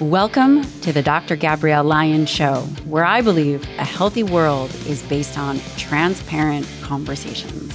Welcome to the Dr. Gabrielle Lyon Show, where I believe a healthy world is based on transparent conversations.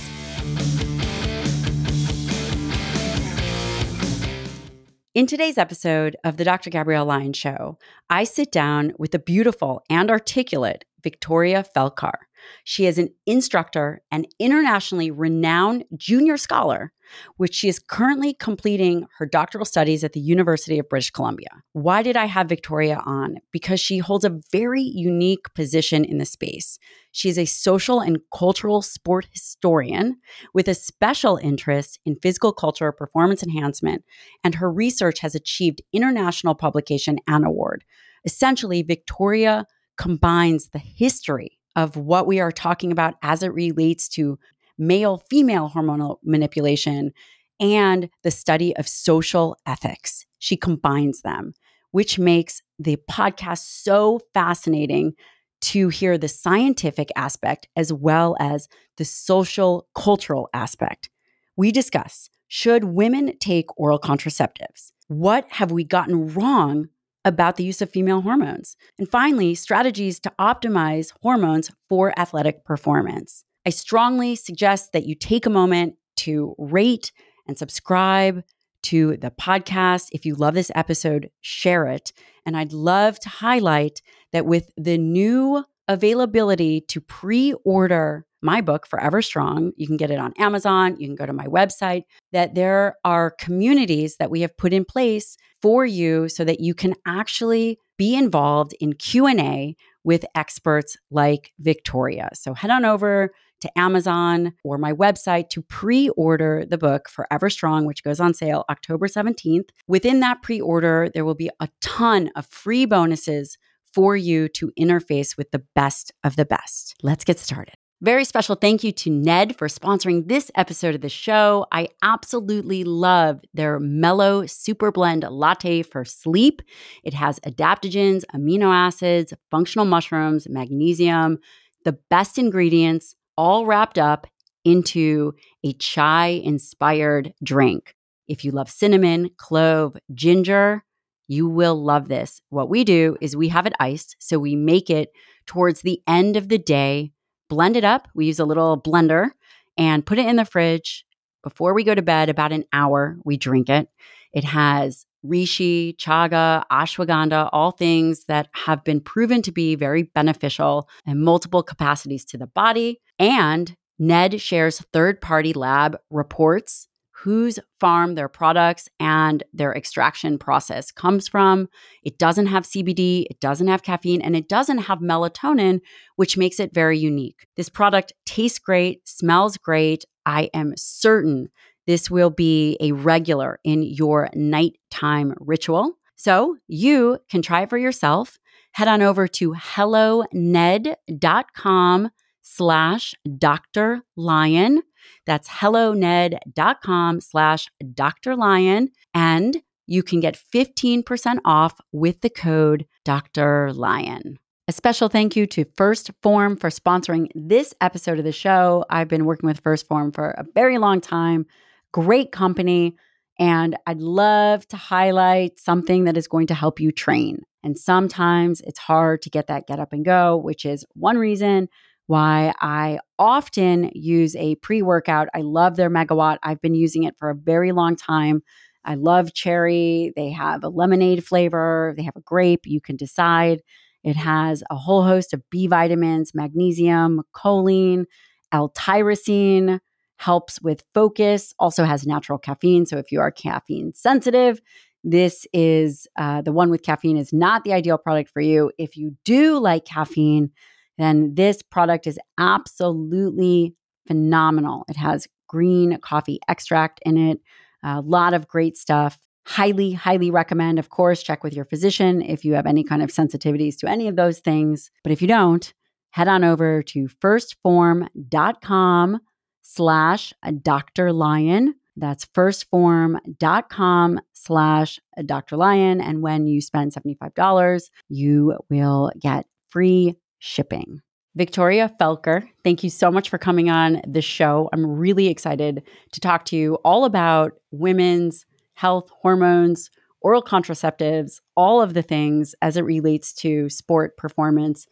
In today's episode of the Dr. Gabrielle Lyon Show, I sit down with the beautiful and articulate Victoria Felkar. She is an instructor and internationally renowned junior scholar, which she is currently completing her doctoral studies at the University of British Columbia. Why did I have Victoria on? Because she holds a very unique position in the space. She is a social and cultural sport historian with a special interest in physical culture performance enhancement, and her research has achieved international publication and award. Essentially, Victoria combines the history of what we are talking about as it relates to male female hormonal manipulation and the study of social ethics. She combines them, which makes the podcast so fascinating to hear the scientific aspect as well as the social cultural aspect. We discuss should women take oral contraceptives? What have we gotten wrong about the use of female hormones. And finally, strategies to optimize hormones for athletic performance. I strongly suggest that you take a moment to rate and subscribe to the podcast. If you love this episode, share it. And I'd love to highlight that with the new availability to pre order my book, Forever Strong. You can get it on Amazon. You can go to my website. That there are communities that we have put in place for you so that you can actually be involved in Q&A with experts like Victoria. So head on over to Amazon or my website to pre order the book Forever Strong, which goes on sale October 17th. Within that pre order, there will be a ton of free bonuses for you to interface with the best of the best. Let's get started. Very special thank you to Ned for sponsoring this episode of the show. I absolutely love their mellow super blend latte for sleep. It has adaptogens, amino acids, functional mushrooms, magnesium, the best ingredients all wrapped up into a chai inspired drink. If you love cinnamon, clove, ginger, you will love this. What we do is we have it iced, so we make it towards the end of the day blend it up. We use a little blender and put it in the fridge. Before we go to bed, about an hour, we drink it. It has reishi, chaga, ashwagandha, all things that have been proven to be very beneficial in multiple capacities to the body. And Ned shares third party lab reports whose farm their products and their extraction process comes from. It doesn't have CBD, it doesn't have caffeine, and it doesn't have melatonin, which makes it very unique. This product tastes great, smells great. I am certain this will be a regular in your nighttime ritual. So you can try it for yourself. Head on over to helloned.com slash Dr. Lyon. that's helloned.com slash Dr. Lyon. And you can get 15% off with the code Dr. Lyon. A special thank you to 1st Phorm for sponsoring this episode of the show. I've been working with 1st Phorm for a very long time. Great company. And I'd love to highlight something that is going to help you train. And sometimes it's hard to get that get up and go, which is one reason why I often use a pre workout. I love their megawatt. I've been using it for a very long time. I love cherry. They have a lemonade flavor, they have a grape. You can decide. It has a whole host of B vitamins, magnesium, choline, L-tyrosine, helps with focus, also has natural caffeine. So if you are caffeine sensitive, this is uh, the one with caffeine is not the ideal product for you. If you do like caffeine, then this product is absolutely phenomenal. It has green coffee extract in it, a lot of great stuff. Highly, highly recommend. Of course, check with your physician if you have any kind of sensitivities to any of those things. But if you don't, head on over to firstphorm.com slash Dr. Lyon. That's firstphorm.com slash Dr. Lyon. And when you spend $75, you will get free shipping. Victoria Felkar, thank you so much for coming on the show. I'm really excited to talk to you all about women's health, hormones, oral contraceptives, all of the things as it relates to sport performance.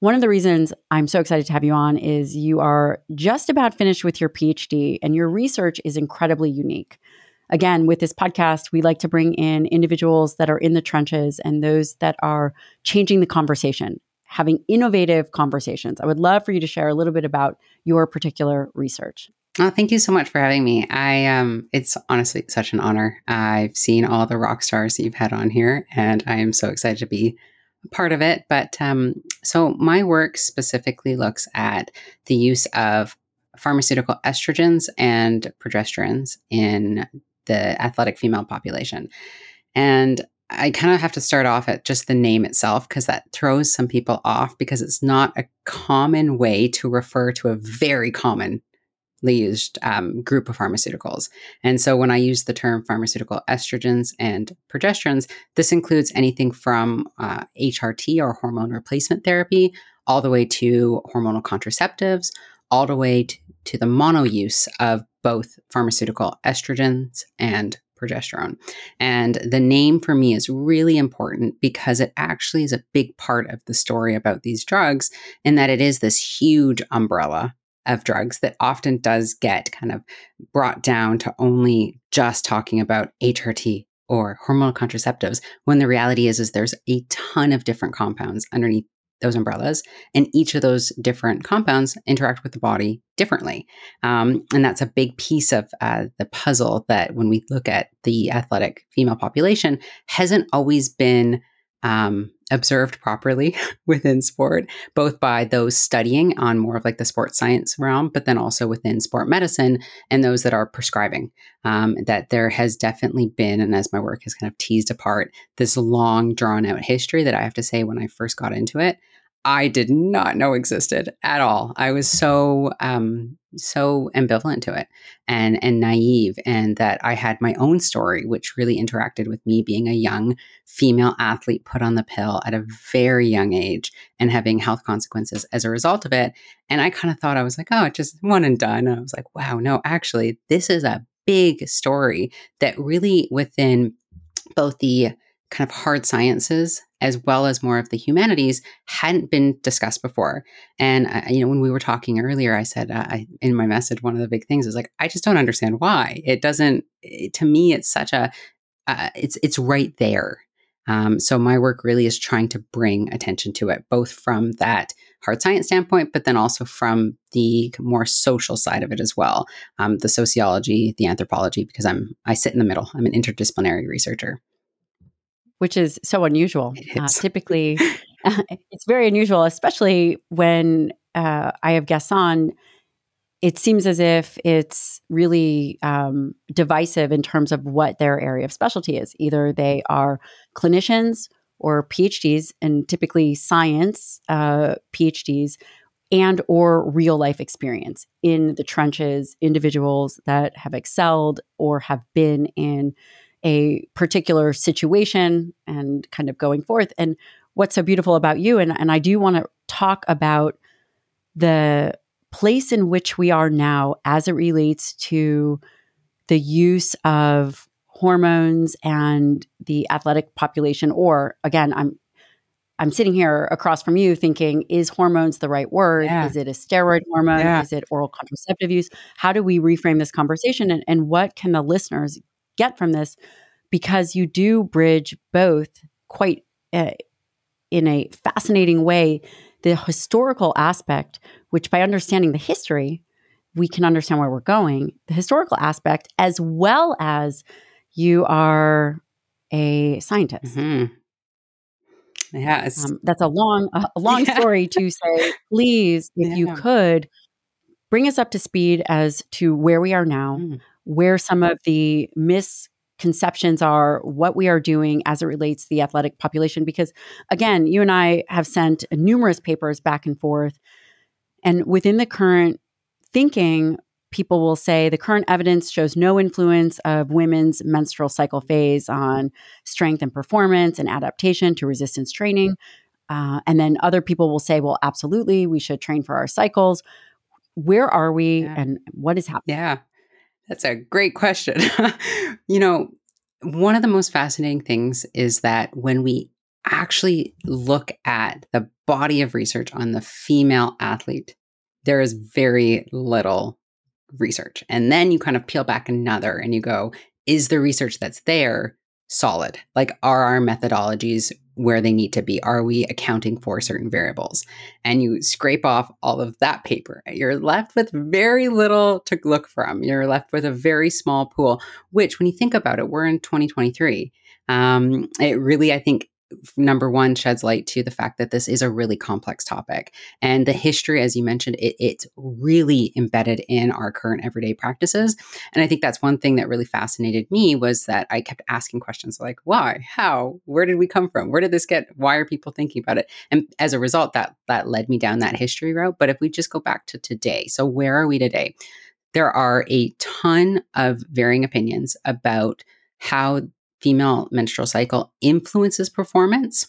One of the reasons I'm so excited to have you on is you are just about finished with your PhD and your research is incredibly unique. Again, with this podcast, we like to bring in individuals that are in the trenches and those that are changing the conversation, having innovative conversations. I would love for you to share a little bit about your particular research. Oh, thank you so much for having me. I um, it's honestly such an honor. I've seen all the rock stars that you've had on here, and I am so excited to be part of it. But um, so my work specifically looks at the use of pharmaceutical estrogens and progesterones in the athletic female population, and I kind of have to start off at just the name itself because that throws some people off because it's not a common way to refer to a very common used um, group of pharmaceuticals. And so when I use the term pharmaceutical estrogens and progesterones, this includes anything from uh, HRT or hormone replacement therapy, all the way to hormonal contraceptives, all the way to, to the mono use of both pharmaceutical estrogens and progesterone. And the name for me is really important because it actually is a big part of the story about these drugs, in that it is this huge umbrella of drugs that often does get kind of brought down to only just talking about HRT or hormonal contraceptives when the reality is is there's a ton of different compounds underneath those umbrellas and each of those different compounds interact with the body differently. Um, and that's a big piece of uh, the puzzle that when we look at the athletic female population hasn't always been um, observed properly within sport, both by those studying on more of like the sports science realm, but then also within sport medicine and those that are prescribing. Um, that there has definitely been, and as my work has kind of teased apart, this long drawn out history that I have to say when I first got into it, I did not know existed at all. I was so um, so ambivalent to it and and naive, and that I had my own story, which really interacted with me being a young female athlete put on the pill at a very young age and having health consequences as a result of it. And I kind of thought I was like, oh, it just one and done. And I was like, wow, no, actually, this is a big story that really within both the kind of hard sciences as well as more of the humanities hadn't been discussed before. And uh, you know, when we were talking earlier, I said uh, I, in my message, one of the big things is like I just don't understand why it doesn't. It, to me, it's such a uh, it's it's right there. Um, so my work really is trying to bring attention to it, both from that hard science standpoint, but then also from the more social side of it as well, um, the sociology, the anthropology, because I'm I sit in the middle. I'm an interdisciplinary researcher which is so unusual. Uh, typically, it's very unusual, especially when uh, I have guests on. It seems as if it's really um, divisive in terms of what their area of specialty is. Either they are clinicians or PhDs, and typically science uh, PhDs, and or real life experience in the trenches. Individuals that have excelled or have been in a particular situation and kind of going forth. And what's so beautiful about you, and, and I do want to talk about the place in which we are now as it relates to the use of hormones and the athletic population or again i'm i'm sitting here across from you thinking is hormones the right word yeah. is it a steroid hormone yeah. is it oral contraceptive use how do we reframe this conversation and, and what can the listeners get from this because you do bridge both quite uh, in a fascinating way the historical aspect, which by understanding the history, we can understand where we're going, the historical aspect, as well as you are a scientist. Mm-hmm. Yes. Um, that's a long, a long yeah. story to say, please, if yeah. you could bring us up to speed as to where we are now, mm. Where some of the misconceptions are, what we are doing as it relates to the athletic population. Because again, you and I have sent numerous papers back and forth. And within the current thinking, people will say the current evidence shows no influence of women's menstrual cycle phase on strength and performance and adaptation to resistance training. Uh, and then other people will say, well, absolutely, we should train for our cycles. Where are we yeah. and what is happening? Yeah. That's a great question. you know, one of the most fascinating things is that when we actually look at the body of research on the female athlete, there is very little research. And then you kind of peel back another and you go, is the research that's there solid? Like, are our methodologies where they need to be? Are we accounting for certain variables? And you scrape off all of that paper. You're left with very little to look from. You're left with a very small pool, which, when you think about it, we're in 2023. Um, it really, I think, number one sheds light to the fact that this is a really complex topic. And the history as you mentioned it, it's really embedded in our current everyday practices. And i think that's one thing that really fascinated me was that i kept asking questions like why? How? Where did we come from? Where did this get? Why are people thinking about it? And as a result that that led me down that history route. But if we just go back to today so where are we today? There are a ton of varying opinions about how female menstrual cycle influences performance,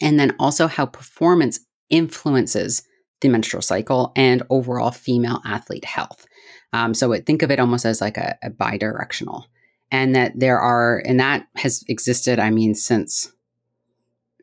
and then also how performance influences the menstrual cycle and overall female athlete health. Um, so think of it almost as like a, a bi-directional, and that there are, and that has existed. I mean, since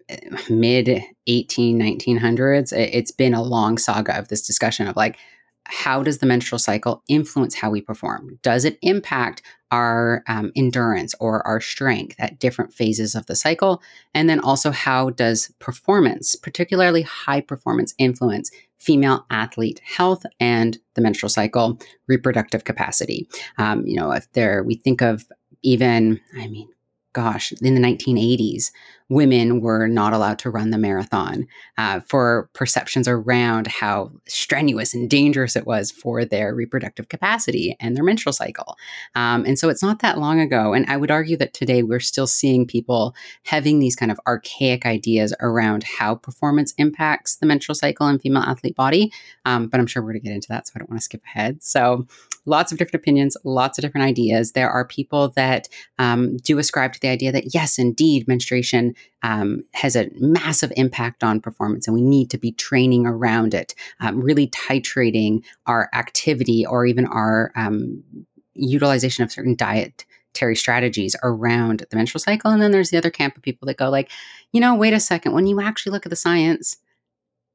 eh, mid 18 1900s it's been a long saga of this discussion of like how does the menstrual cycle influence how we perform? Does it impact our um, endurance or our strength at different phases of the cycle? And then also, how does performance, particularly high performance, influence female athlete health and the menstrual cycle, reproductive capacity? Um, you know, if there, we think of even, I mean, gosh, in the 1980s, women were not allowed to run the marathon uh, for perceptions around how strenuous and dangerous it was for their reproductive capacity and their menstrual cycle. Um, and so it's not that long ago. And I would argue that today we're still seeing people having these kind of archaic ideas around how performance impacts the menstrual cycle and female athlete body. Um, but I'm sure we're going to get into that. So I don't want to skip ahead. So lots of different opinions, lots of different ideas. There are people that um, do ascribe to the idea that, yes, indeed, menstruation um, has a massive impact on performance, and we need to be training around it, um, really titrating our activity or even our um, utilization of certain dietary strategies around the menstrual cycle. And then there's the other camp of people that go, like, you know, wait a second, when you actually look at the science,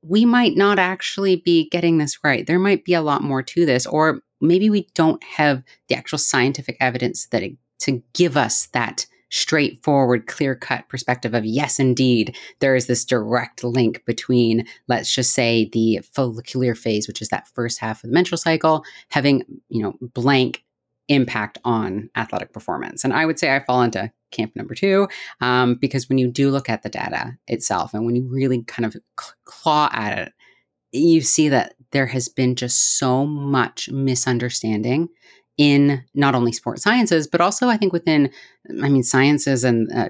we might not actually be getting this right. There might be a lot more to this, or maybe we don't have the actual scientific evidence that it, to give us that straightforward, clear cut perspective of yes, indeed, there is this direct link between, let's just say, the follicular phase, which is that first half of the menstrual cycle, having, you know, blank impact on athletic performance. And I would say I fall into camp number two um, because when you do look at the data itself and when you really kind of claw at it, you see that there has been just so much misunderstanding in not only sports sciences, but also I think within, I mean, sciences and uh,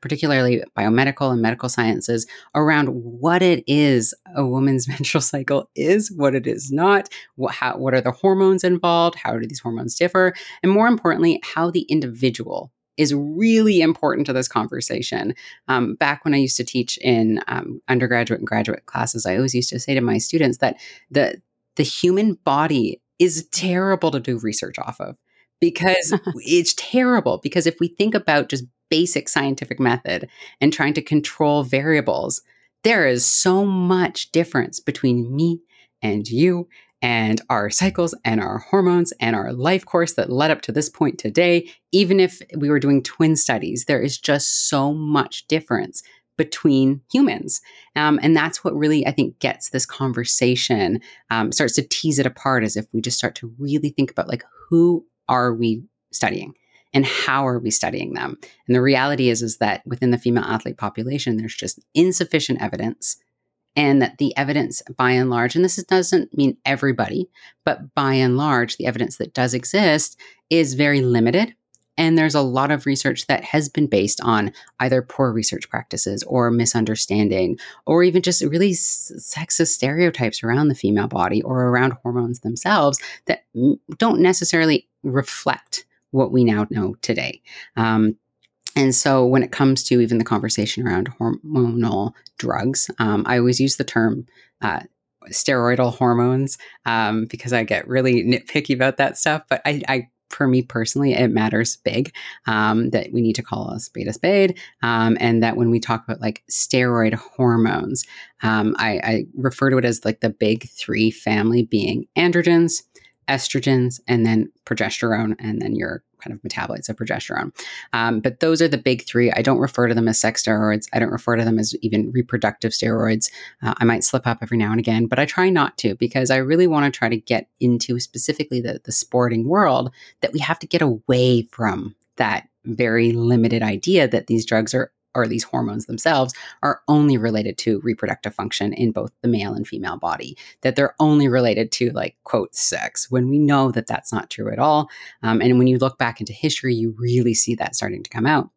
particularly biomedical and medical sciences around what it is a woman's menstrual cycle is, what it is not, what, how, what are the hormones involved, how do these hormones differ, and more importantly, how the individual is really important to this conversation. Um, back when I used to teach in um, undergraduate and graduate classes, I always used to say to my students that the the human body is terrible to do research off of because it's terrible. Because if we think about just basic scientific method and trying to control variables, there is so much difference between me and you and our cycles and our hormones and our life course that led up to this point today. Even if we were doing twin studies, there is just so much difference between humans. Um, and that's what really, I think, gets this conversation, um, starts to tease it apart as if we just start to really think about like, who are we studying? And how are we studying them? And the reality is, is that within the female athlete population, there's just insufficient evidence and that the evidence by and large and this doesn't mean everybody but by and large the evidence that does exist is very limited and there's a lot of research that has been based on either poor research practices or misunderstanding, or even just really sexist stereotypes around the female body or around hormones themselves that don't necessarily reflect what we now know today. Um, and so, when it comes to even the conversation around hormonal drugs, um, I always use the term uh, steroidal hormones um, because I get really nitpicky about that stuff. But I, I for me personally, it matters big um, that we need to call a spade a spade. Um, and that when we talk about like steroid hormones, um, I, I refer to it as like the big three family being androgens, estrogens, and then progesterone, and then your kind of metabolites of progesterone. Um, but those are the big three. I don't refer to them as sex steroids. I don't refer to them as even reproductive steroids. Uh, I might slip up every now and again, but I try not to because I really want to try to get into specifically the, the sporting world that we have to get away from that very limited idea that these drugs are or these hormones themselves are only related to reproductive function in both the male and female body, that they're only related to like, quote, sex, when we know that that's not true at all. Um, and when you look back into history, you really see that starting to come out.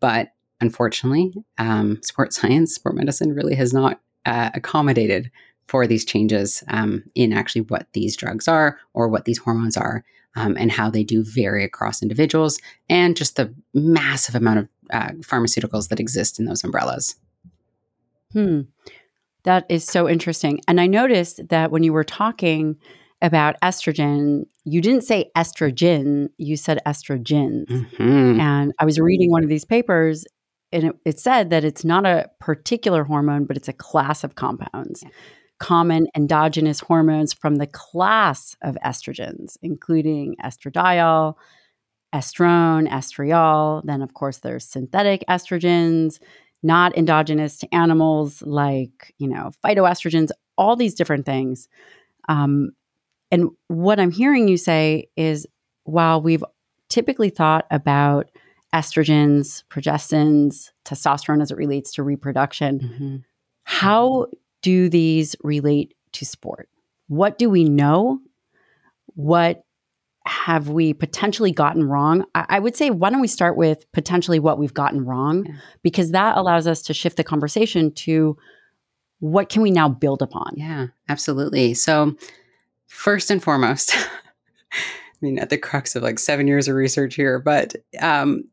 But unfortunately, um, sports science, sport medicine really has not uh, accommodated for these changes um, in actually what these drugs are or what these hormones are um, and how they do vary across individuals and just the massive amount of uh, pharmaceuticals that exist in those umbrellas. Hmm. That is so interesting. And I noticed that when you were talking about estrogen, you didn't say estrogen, you said estrogens. Mm-hmm. And I was reading one of these papers and it, it, said that it's not a particular hormone, but it's a class of compounds. Yeah common endogenous hormones from the class of estrogens, including estradiol, estrone, estriol. Then, of course, there's synthetic estrogens, not endogenous to animals, like, you know, phytoestrogens, all these different things. Um, and what I'm hearing you say is while we've typically thought about estrogens, progestins, testosterone as it relates to reproduction, mm-hmm. how do these relate to sport? What do we know? What have we potentially gotten wrong? I, I would say, why don't we start with potentially what we've gotten wrong? Yeah. Because that allows us to shift the conversation to what can we now build upon? Yeah, absolutely. So, first and foremost, I mean, at the crux of like seven years of research here, but um,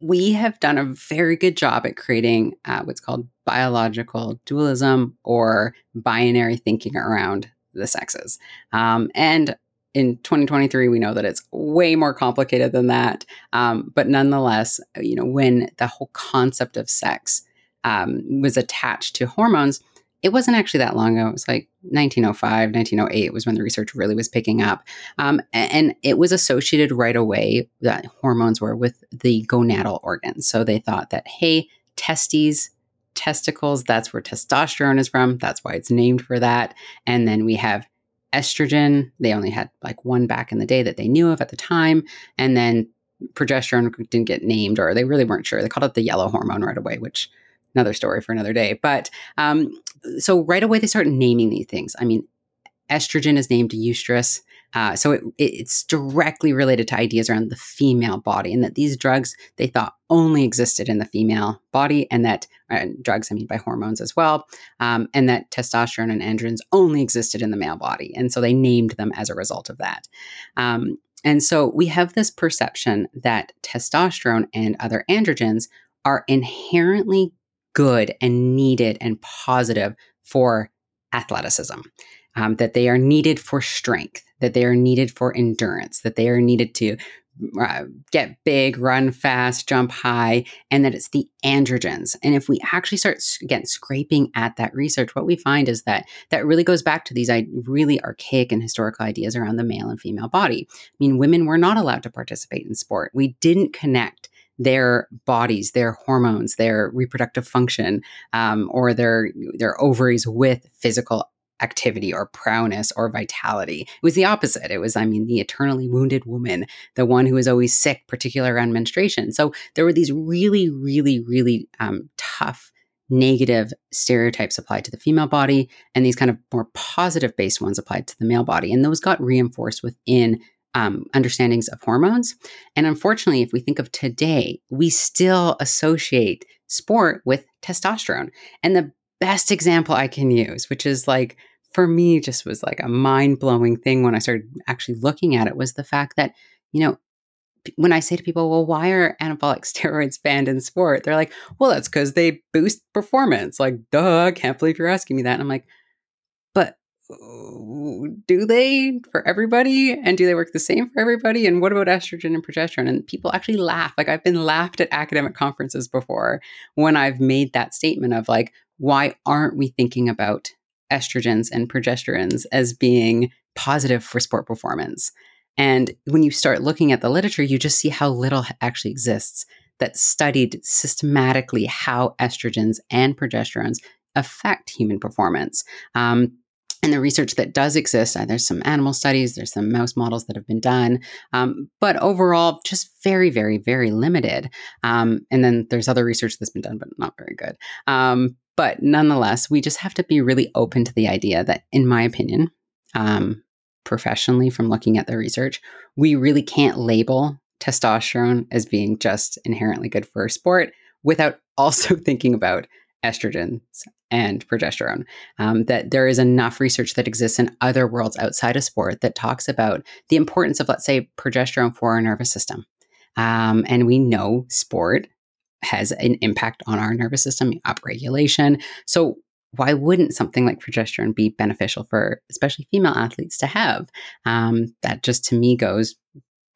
we have done a very good job at creating uh, what's called biological dualism or binary thinking around the sexes. Um, and in 2023, we know that it's way more complicated than that. Um, but nonetheless, you know, when the whole concept of sex um, was attached to hormones, it wasn't actually that long ago. It was like 1905, 1908 was when the research really was picking up. Um, and it was associated right away that hormones were with the gonadal organs. So they thought that, hey, testes, testicles, that's where testosterone is from. That's why it's named for that. And then we have estrogen. They only had like one back in the day that they knew of at the time. And then progesterone didn't get named, or they really weren't sure. They called it the yellow hormone right away, which another story for another day. But um, so right away they start naming these things. I mean, estrogen is named estrus. Uh, so it, it's directly related to ideas around the female body, and that these drugs they thought only existed in the female body, and that drugs I mean by hormones as well, um, and that testosterone and androgens only existed in the male body, and so they named them as a result of that. Um, and so we have this perception that testosterone and other androgens are inherently good and needed and positive for athleticism. Um, that they are needed for strength, that they are needed for endurance, that they are needed to uh, get big, run fast, jump high, and that it's the androgens. And if we actually start again scraping at that research, what we find is that that really goes back to these really archaic and historical ideas around the male and female body. I mean, women were not allowed to participate in sport. We didn't connect their bodies, their hormones, their reproductive function, um, or their their ovaries with physical activity or prowess or vitality. It was the opposite. It was, I mean, the eternally wounded woman, the one who was always sick, particularly around menstruation. So there were these really, really, really um, tough negative stereotypes applied to the female body and these kind of more positive based ones applied to the male body. And those got reinforced within um, understandings of hormones. And unfortunately, if we think of today, we still associate sport with testosterone. And the best example I can use, which is like, for me, just was like a mind blowing thing when I started actually looking at it, was the fact that, you know, when I say to people, well, why are anabolic steroids banned in sport? They're like, well, that's because they boost performance. Like, duh, I can't believe you're asking me that. And I'm like, but do they for everybody? And do they work the same for everybody? And what about estrogen and progesterone? And people actually laugh. Like I've been laughed at academic conferences before when I've made that statement of like, why aren't we thinking about estrogens and progesterones as being positive for sport performance? And when you start looking at the literature, you just see how little actually exists that studied systematically how estrogens and progesterones affect human performance. Um, and the research that does exist, uh, there's some animal studies, there's some mouse models that have been done, um, but overall, just very, very, very limited. Um, and then there's other research that's been done, but not very good. Um, but nonetheless, we just have to be really open to the idea that, in my opinion, um, professionally from looking at the research, we really can't label testosterone as being just inherently good for sport without also thinking about estrogens and progesterone. Um, that there is enough research that exists in other worlds outside of sport that talks about the importance of, let's say, progesterone for our nervous system. Um, and we know sport has an impact on our nervous system, upregulation. So why wouldn't something like progesterone be beneficial for especially female athletes to have? Um, that just to me goes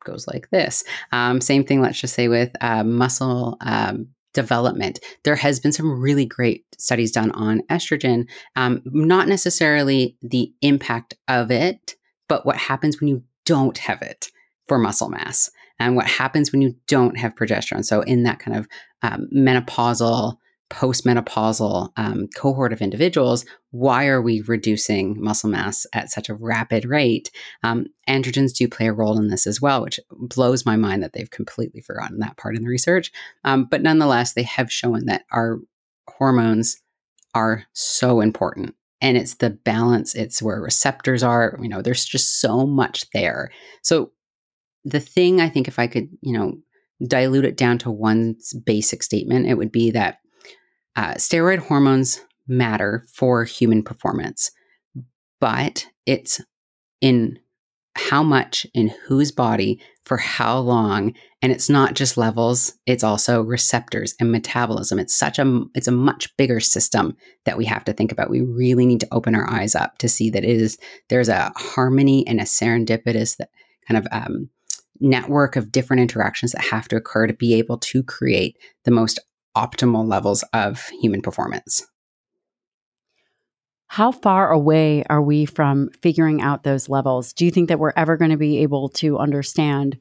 goes like this. Um, same thing, let's just say with uh, muscle um, development. There has been some really great studies done on estrogen, um, not necessarily the impact of it, but what happens when you don't have it for muscle mass and what happens when you don't have progesterone. So, in that kind of um, menopausal postmenopausal um, cohort of individuals, why are we reducing muscle mass at such a rapid rate? Um, androgens do play a role in this as well, which blows my mind that they've completely forgotten that part in the research. Um, but nonetheless, they have shown that our hormones are so important. And it's the balance, it's where receptors are. You know, there's just so much there. So, the thing I think, if I could, you know, dilute it down to one basic statement, it would be that uh, steroid hormones matter for human performance, but it's in how much in whose body for how long and it's not just levels it's also receptors and metabolism. It's such a it's a much bigger system that we have to think about. We really need to open our eyes up to see that it is there's a harmony and a serendipitous that kind of um, network of different interactions that have to occur to be able to create the most optimal levels of human performance. How far away are we from figuring out those levels? Do you think that we're ever going to be able to understand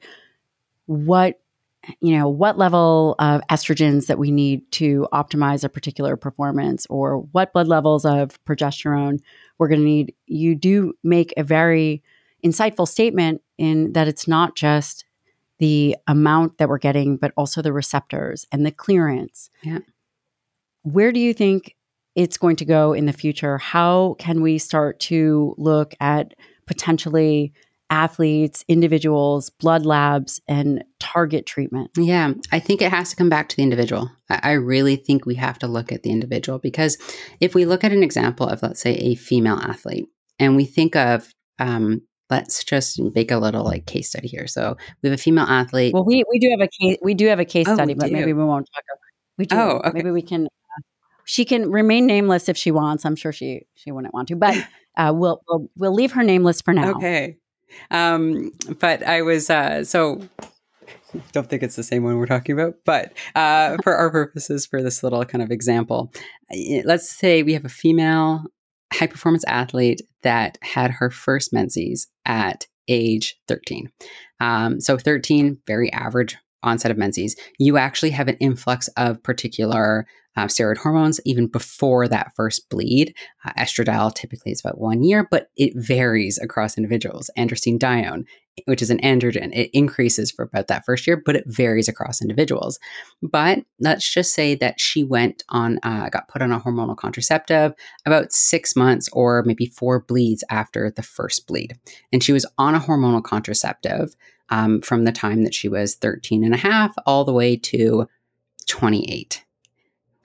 what you know what level of estrogens that we need to optimize a particular performance or what blood levels of progesterone we're going to need you do make a very insightful statement in that it's not just the amount that we're getting, but also the receptors and the clearance. Yeah. Where do you think it's going to go in the future? How can we start to look at potentially athletes, individuals, blood labs, and target treatment? Yeah, I think it has to come back to the individual. I really think we have to look at the individual because if we look at an example of, let's say, a female athlete, and we think of um, let's just make a little like case study here. So we have a female athlete. Well, we we do have a case we do have a case oh, study, but do. maybe we won't talk. About, we do. Oh, okay. Maybe we can. Uh, she can remain nameless if she wants. I'm sure she she wouldn't want to, but uh, we'll, we'll we'll leave her nameless for now. Okay. Um, but I was uh, so don't think it's the same one we're talking about, but uh, for our purposes, for this little kind of example, let's say we have a female high performance athlete that had her first menses at age 13. Um, so 13, very average onset of menses. You actually have an influx of particular uh, steroid hormones even before that first bleed. Uh, estradiol typically is about one year, but it varies across individuals. Androstenedione, which is an androgen, it increases for about that first year, but it varies across individuals. But let's just say that she went on, uh, got put on a hormonal contraceptive about six months or maybe four bleeds after the first bleed. And she was on a hormonal contraceptive um, from the time that she was 13 and a half all the way to 28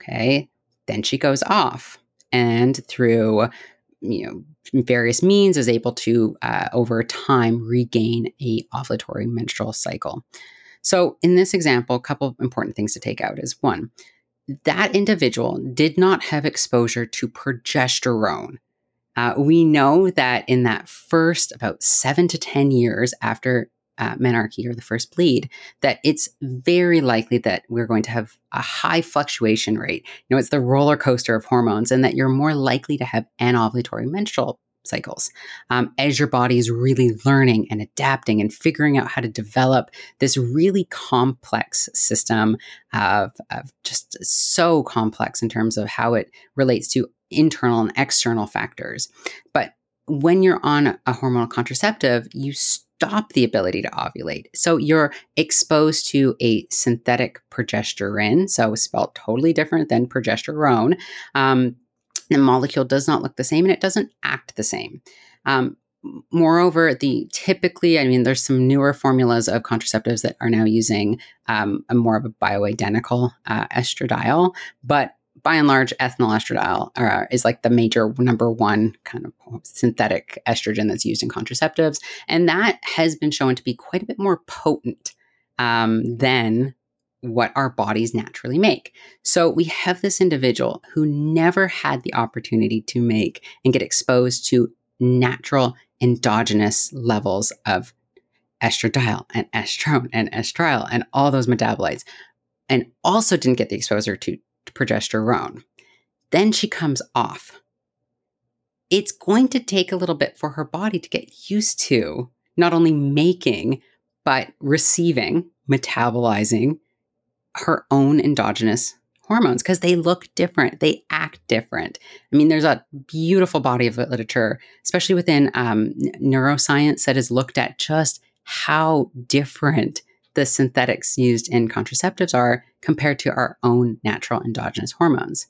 Okay. Then she goes off and through you know various means is able to uh, over time regain a ovulatory menstrual cycle so in this example a couple of important things to take out is one that individual did not have exposure to progesterone Uh, we know that in that first about seven to 10 years after uh, menarche or the first bleed, that it's very likely that we're going to have a high fluctuation rate. You know, it's the roller coaster of hormones, and that you're more likely to have anovulatory menstrual cycles um, as your body is really learning and adapting and figuring out how to develop this really complex system of, of just so complex in terms of how it relates to internal and external factors. But when you're on a hormonal contraceptive, you stop the ability to ovulate. So you're exposed to a synthetic progestin, so spelled totally different than progesterone. Um, the molecule does not look the same and it doesn't act the same. Um, moreover, the typically, I mean, there's some newer formulas of contraceptives that are now using um, a more of a bioidentical uh, estradiol, but by and large, ethinyl estradiol uh, is like the major number one kind of synthetic estrogen that's used in contraceptives. And that has been shown to be quite a bit more potent um, than what our bodies naturally make. So we have this individual who never had the opportunity to make and get exposed to natural endogenous levels of estradiol and estrone and estriol and all those metabolites, and also didn't get the exposure to progesterone. Then she comes off. It's going to take a little bit for her body to get used to not only making, but receiving, metabolizing her own endogenous hormones because they look different, they act different. I mean, there's a beautiful body of literature, especially within um, neuroscience, that has looked at just how different the synthetics used in contraceptives are compared to our own natural endogenous hormones.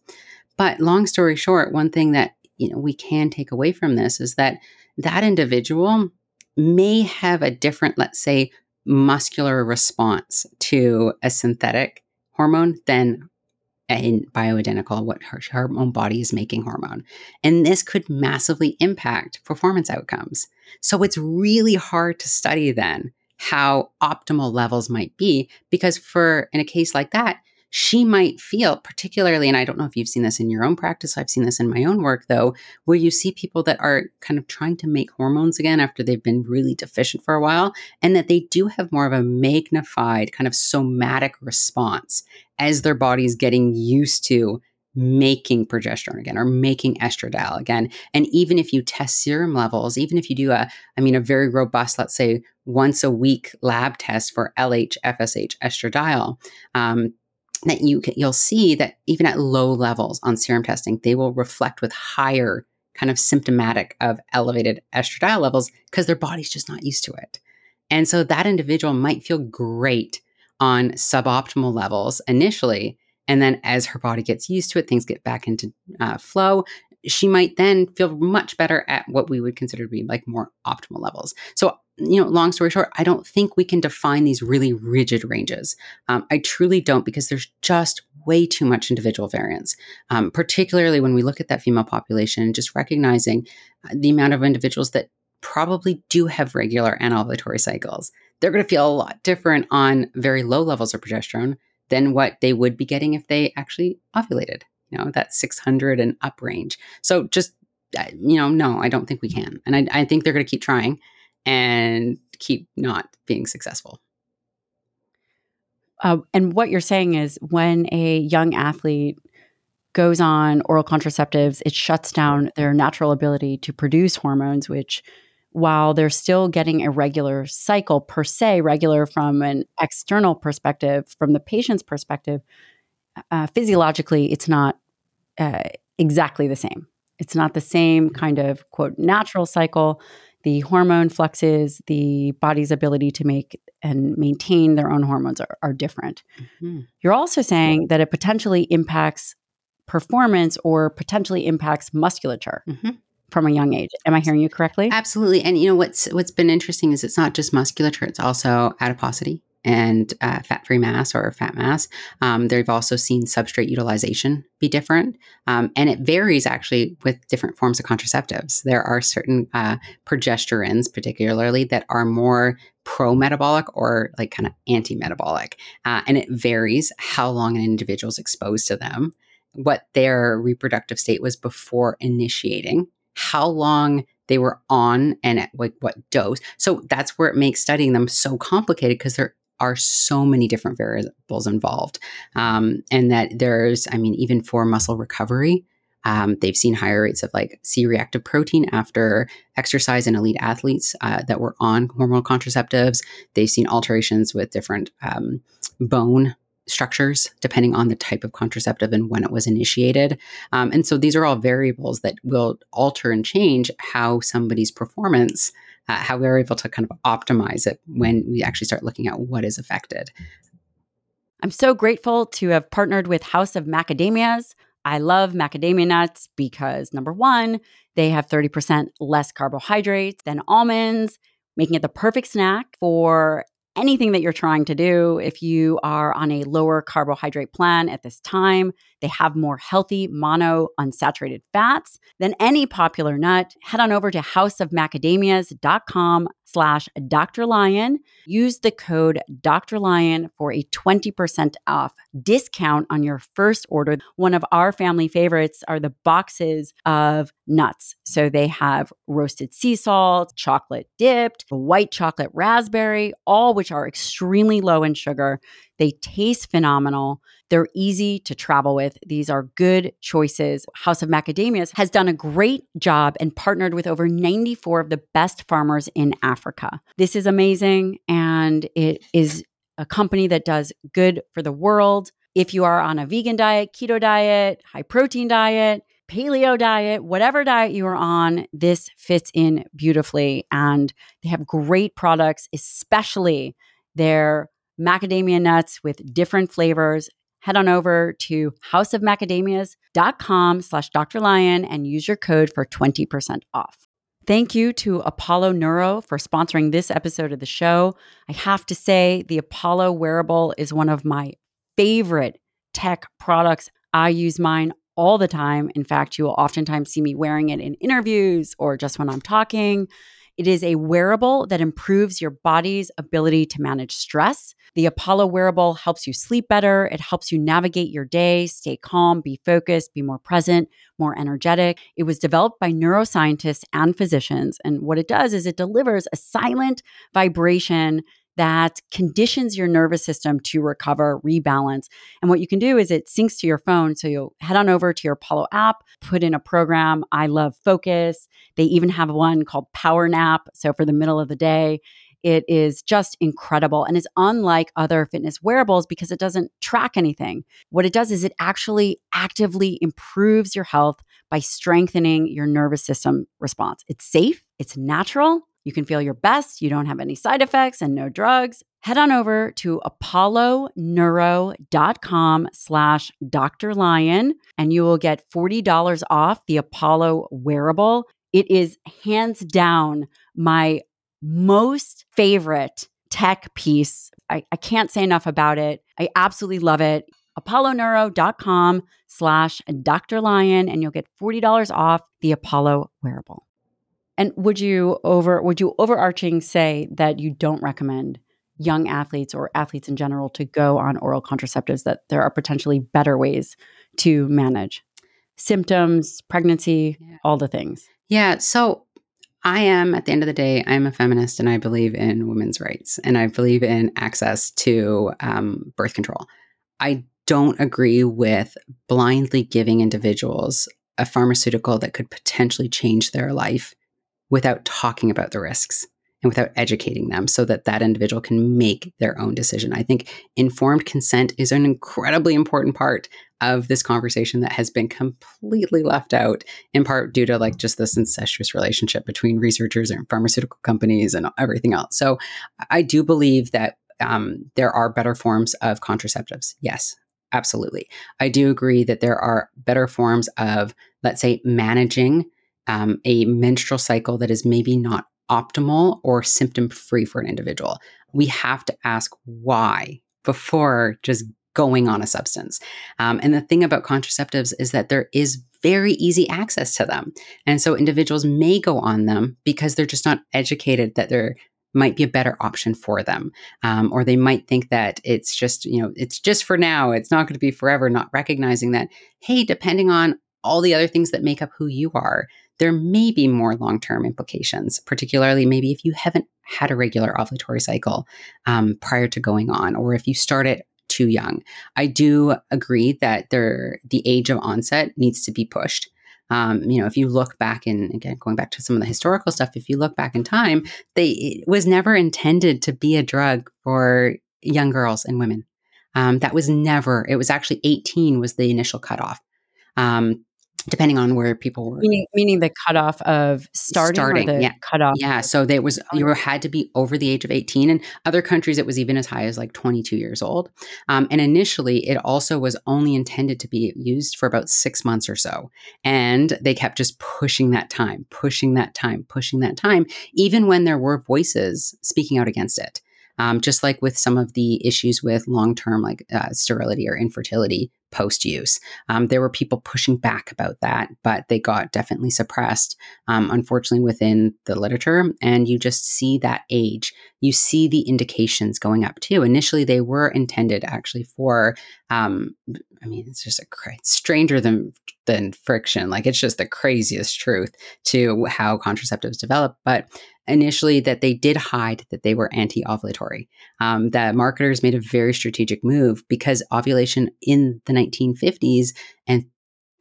But long story short, one thing that you know we can take away from this is that that individual may have a different, let's say, muscular response to a synthetic hormone than a bioidentical, what her, her own body is making hormone. And this could massively impact performance outcomes. So it's really hard to study then how optimal levels might be because for in a case like that she might feel particularly and i don't know if you've seen this in your own practice i've seen this in my own work though where you see people that are kind of trying to make hormones again after they've been really deficient for a while and that they do have more of a magnified kind of somatic response as their body's getting used to making progesterone again or making estradiol again. And even if you test serum levels, even if you do a, I mean, a very robust, let's say once a week lab test for LH, FSH, estradiol, um, that you can, you'll see that even at low levels on serum testing, they will reflect with higher kind of symptomatic of elevated estradiol levels because their body's just not used to it. And so that individual might feel great on suboptimal levels initially, and then as her body gets used to it, things get back into uh, flow. She might then feel much better at what we would consider to be like more optimal levels. So, you know, long story short, I don't think we can define these really rigid ranges. Um, I truly don't because there's just way too much individual variance, um, particularly when we look at that female population, just recognizing uh, the amount of individuals that probably do have regular anovulatory cycles. They're going to feel a lot different on very low levels of progesterone than what they would be getting if they actually ovulated, you know, that 600 and up range. So just, uh, you know, no, I don't think we can. And I, I think they're going to keep trying and keep not being successful. Uh, and what you're saying is when a young athlete goes on oral contraceptives, it shuts down their natural ability to produce hormones, which while they're still getting a regular cycle per se, regular from an external perspective, from the patient's perspective, uh, physiologically, it's not uh, exactly the same. It's not the same kind of quote natural cycle. The hormone fluxes, the body's ability to make and maintain their own hormones are, are different. Mm-hmm. You're also saying that it potentially impacts performance or potentially impacts musculature. Mm-hmm from a young age. Am I hearing you correctly? Absolutely. And you know what's what's been interesting is it's not just musculature; it's also adiposity and uh, fat-free mass or fat mass. Um, they've also seen substrate utilization be different, um, and it varies actually with different forms of contraceptives. There are certain uh, particularly, that are more pro-metabolic or like kind of anti-metabolic, uh, and it varies how long an individual's exposed to them, what their reproductive state was before initiating how long they were on and at like what dose. So that's where it makes studying them so complicated because there are so many different variables involved. Um, and that there's, I mean, even for muscle recovery, um, they've seen higher rates of like C reactive protein after exercise in elite athletes uh, that were on hormonal contraceptives. They've seen alterations with different um, bone structures depending on the type of contraceptive and when it was initiated. Um, and so these are all variables that will alter and change how somebody's performance, uh, how we're able to kind of optimize it when we actually start looking at what is affected. I'm so grateful to have partnered with House of Macadamias. I love macadamia nuts because number one, they have 30% less carbohydrates than almonds, making it the perfect snack for anything that you're trying to do. If you are on a lower carbohydrate plan at this time, they have more healthy mono unsaturated fats than any popular nut. Head on over to houseofmacadamias.com slash Dr. Lyon. Use the code Dr. Lyon for a 20% off discount on your first order. One of our family favorites are the boxes of nuts. So they have roasted sea salt, chocolate dipped, white chocolate raspberry, all which are extremely low in sugar. They taste phenomenal. They're easy to travel with. These are good choices. House of Macadamias has done a great job and partnered with over 94 of the best farmers in Africa. This is amazing and it is a company that does good for the world. If you are on a vegan diet, keto diet, high protein diet, paleo diet, whatever diet you are on, this fits in beautifully. And they have great products, especially their macadamia nuts with different flavors head on over to houseofmacadamias.com slash Dr. Lyon and use your code for 20% off. Thank you to Apollo Neuro for sponsoring this episode of the show. I have to say, the Apollo wearable is one of my favorite tech products. I use mine all the time. In fact, you will oftentimes see me wearing it in interviews or just when I'm talking. It is a wearable that improves your body's ability to manage stress. The Apollo wearable helps you sleep better. It helps you navigate your day, stay calm, be focused, be more present, more energetic. It was developed by neuroscientists and physicians. And what it does is it delivers a silent vibration that conditions your nervous system to recover, rebalance. And what you can do is it syncs to your phone. So you'll head on over to your Apollo app, put in a program. I love Focus. They even have one called Power Nap. So for the middle of the day, it is just incredible and is unlike other fitness wearables because it doesn't track anything. What it does is it actually actively improves your health by strengthening your nervous system response. It's safe, it's natural, you can feel your best. You don't have any side effects and no drugs. Head on over to apolloneuro.com slash Dr. Lyon and you will get $40 off the Apollo wearable. It is hands down my most favorite tech piece. I, I can't say enough about it. I absolutely love it. apolloneuro.com slash Dr. Lyon and you'll get $40 off the Apollo wearable. And would you over would you overarching say that you don't recommend young athletes or athletes in general to go on oral contraceptives that there are potentially better ways to manage symptoms, pregnancy, yeah. all the things? Yeah, so I am, at the end of the day, I'm a feminist and I believe in women's rights and I believe in access to um, birth control. I don't agree with blindly giving individuals a pharmaceutical that could potentially change their life without talking about the risks and without educating them so that that individual can make their own decision. I think informed consent is an incredibly important part of this conversation that has been completely left out in part due to like just this incestuous relationship between researchers and pharmaceutical companies and everything else. So I do believe that um, there are better forms of contraceptives. Yes, absolutely. I do agree that there are better forms of, let's say, managing um, a menstrual cycle that is maybe not optimal or symptom free for an individual. We have to ask why before just going on a substance. Um, and the thing about contraceptives is that there is very easy access to them. And so individuals may go on them because they're just not educated that there might be a better option for them. Um, or they might think that it's just, you know, it's just for now, it's not going to be forever, not recognizing that, hey, depending on all the other things that make up who you are, there may be more long term implications, particularly maybe if you haven't had a regular ovulatory cycle um, prior to going on, or if you start it too young. I do agree that the age of onset needs to be pushed. Um, you know, if you look back in again, going back to some of the historical stuff, if you look back in time, they it was never intended to be a drug for young girls and women. Um, that was never. It was actually 18 was the initial cutoff. Um, depending on where people were. Meaning, meaning the cutoff of starting, starting the yeah. cutoff. Yeah. So there was, you were, had to be over the age of 18. And other countries, it was even as high as like 22 years old. Um, and initially, it also was only intended to be used for about six months or so. And they kept just pushing that time, pushing that time, pushing that time, even when there were voices speaking out against it. Um, just like with some of the issues with long term, like uh, sterility or infertility post use. Um, there were people pushing back about that, but they got definitely suppressed, um, unfortunately, within the literature. And you just see that age. You see the indications going up too. Initially, they were intended actually for, um, I mean, it's just a cra- stranger than than friction. Like it's just the craziest truth to how contraceptives develop. But initially that they did hide that they were anti-ovulatory. Um, that marketers made a very strategic move because ovulation in the 1950s and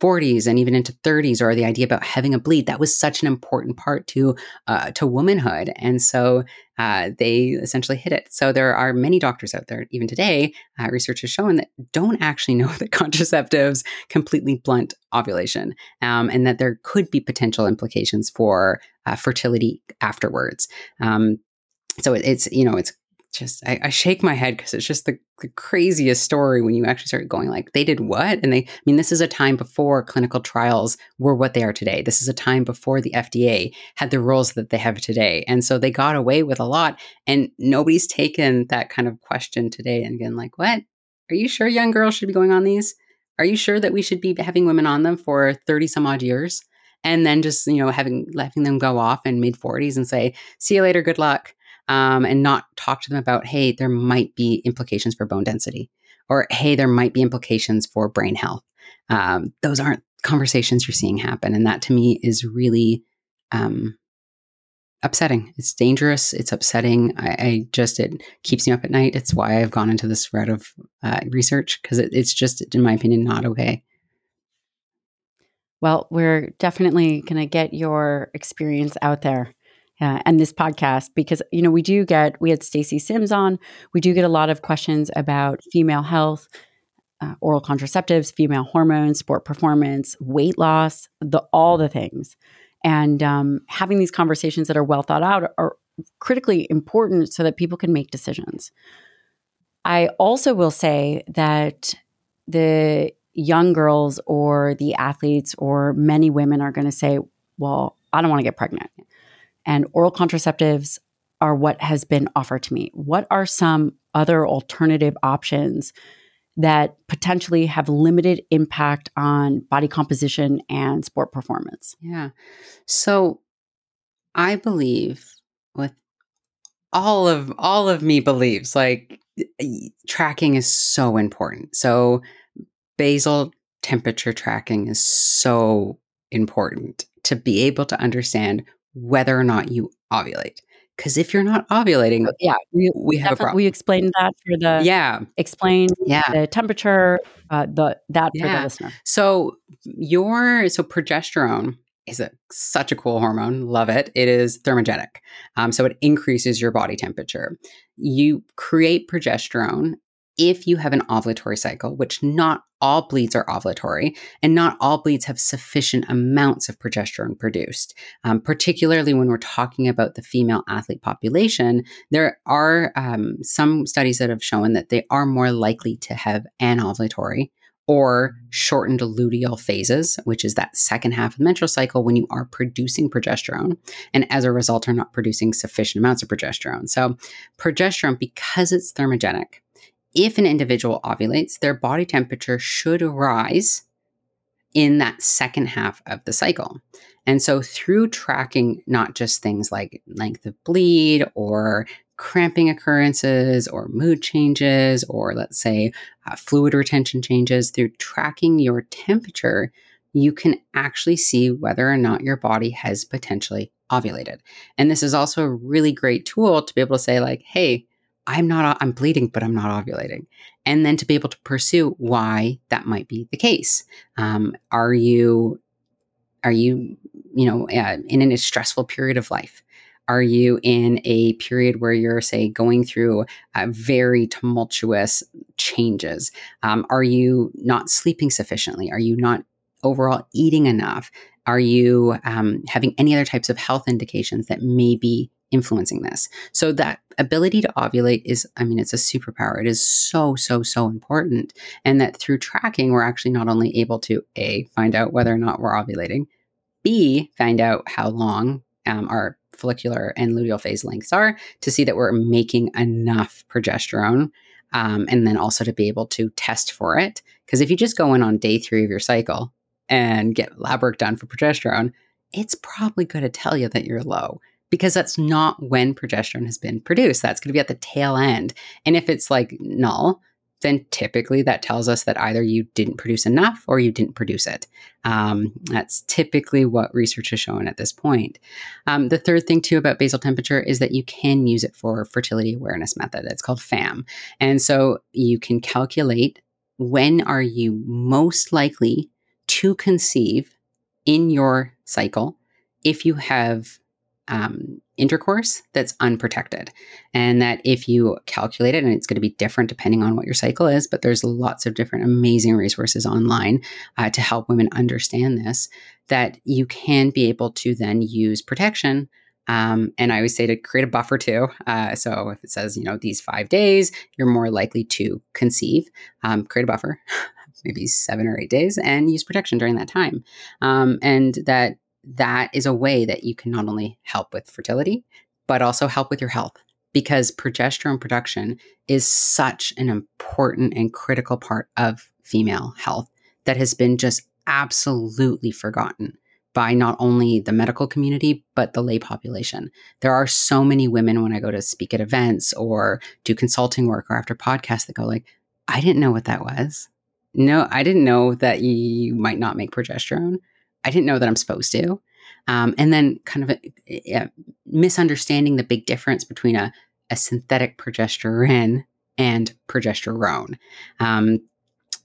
40s and even into 30s or the idea about having a bleed that was such an important part to uh, to womanhood. And so uh, they essentially hit it. So there are many doctors out there even today uh, research has shown that don't actually know that contraceptives completely blunt ovulation um, and that there could be potential implications for uh, fertility afterwards. Um, so it's you know it's just I, I shake my head because it's just the, the, craziest story when you actually start going like they did what and they I mean this is a time before clinical trials were what they are today. This is a time before the FDA had the rules that they have today. And so they got away with a lot and nobody's taken that kind of question today and been like, what? Are you sure young girls should be going on these? Are you sure that we should be having women on them for 30 some odd years? And then just, you know, having letting them go off in mid 40s and say, see you later, good luck um, and not talk to them about, hey, there might be implications for bone density, or hey, there might be implications for brain health. Um, those aren't conversations you're seeing happen. And that to me is really um, upsetting. It's dangerous. It's upsetting. I, I, just, it keeps me up at night. It's why I've gone into this route of uh, research because it, it's just, in my opinion, not okay. Well, we're definitely going to get your experience out there and this podcast because you know we do get we had Stacy Sims on. We do get a lot of questions about female health, uh, oral contraceptives, female hormones, sport performance, weight loss, the all the things. And um, having these conversations that are well thought out are critically important so that people can make decisions. I also will say that the young girls or the athletes or many women are going to say, well, I don't want to get pregnant and oral contraceptives are what has been offered to me. What are some other alternative options that potentially have limited impact on body composition and sport performance? Yeah. So I believe with all of all of me believes like tracking is so important. So basal temperature tracking is so important to be able to understand whether or not you ovulate. Because if you're not ovulating, oh, yeah, we, we have a problem. We explained that for the yeah, explain yeah the temperature, uh, the that yeah. for the listener. So your so progesterone is a, such a cool hormone. Love it. It is thermogenic, um, so it increases your body temperature. You create progesterone if you have an ovulatory cycle, which not all bleeds are ovulatory, and not all bleeds have sufficient amounts of progesterone produced. Um, particularly when we're talking about the female athlete population, there are um, some studies that have shown that they are more likely to have anovulatory or shortened luteal phases, which is that second half of the menstrual cycle when you are producing progesterone, and as a result, are not producing sufficient amounts of progesterone. So, progesterone, because it's thermogenic, if an individual ovulates, their body temperature should rise in that second half of the cycle. And so, through tracking not just things like length of bleed or cramping occurrences or mood changes, or let's say uh, fluid retention changes, through tracking your temperature, you can actually see whether or not your body has potentially ovulated. And this is also a really great tool to be able to say, like, hey, I'm not, I'm bleeding, but I'm not ovulating. And then to be able to pursue why that might be the case. Um, are you, are you, you know, uh, in a stressful period of life? Are you in a period where you're, say, going through uh, very tumultuous changes? Um, are you not sleeping sufficiently? Are you not overall eating enough? Are you um, having any other types of health indications that may be influencing this? So, that ability to ovulate is, I mean, it's a superpower. It is so, so, so important. And that through tracking, we're actually not only able to A, find out whether or not we're ovulating, B, find out how long um, our follicular and luteal phase lengths are to see that we're making enough progesterone. Um, and then also to be able to test for it. Because if you just go in on day three of your cycle and get lab work done for progesterone, it's probably going to tell you that you're low because that's not when progesterone has been produced. That's going to be at the tail end. And if it's like null, then typically that tells us that either you didn't produce enough or you didn't produce it. Um, that's typically what research has shown at this point. Um, the third thing, too, about basal temperature is that you can use it for fertility awareness method. It's called FAM. And so you can calculate when are you most likely to conceive in your cycle if you have um, intercourse that's unprotected. And that if you calculate it, and it's going to be different depending on what your cycle is, but there's lots of different amazing resources online uh, to help women understand this, that you can be able to then use protection. Um, and I always say to create a buffer too. Uh, so if it says, you know, these five days, you're more likely to conceive, um, create a buffer. maybe seven or eight days and use protection during that time um, and that that is a way that you can not only help with fertility, but also help with your health because progesterone production is such an important and critical part of female health that has been just absolutely forgotten by not only the medical community, but the lay population. There are so many women when I go to speak at events or do consulting work or after podcasts that go like, I didn't know what that was. No, I didn't know that you might not make progesterone. I didn't know that I'm supposed to. Um, and then kind of a, a misunderstanding the big difference between a, a synthetic progesterone and progesterone. Um,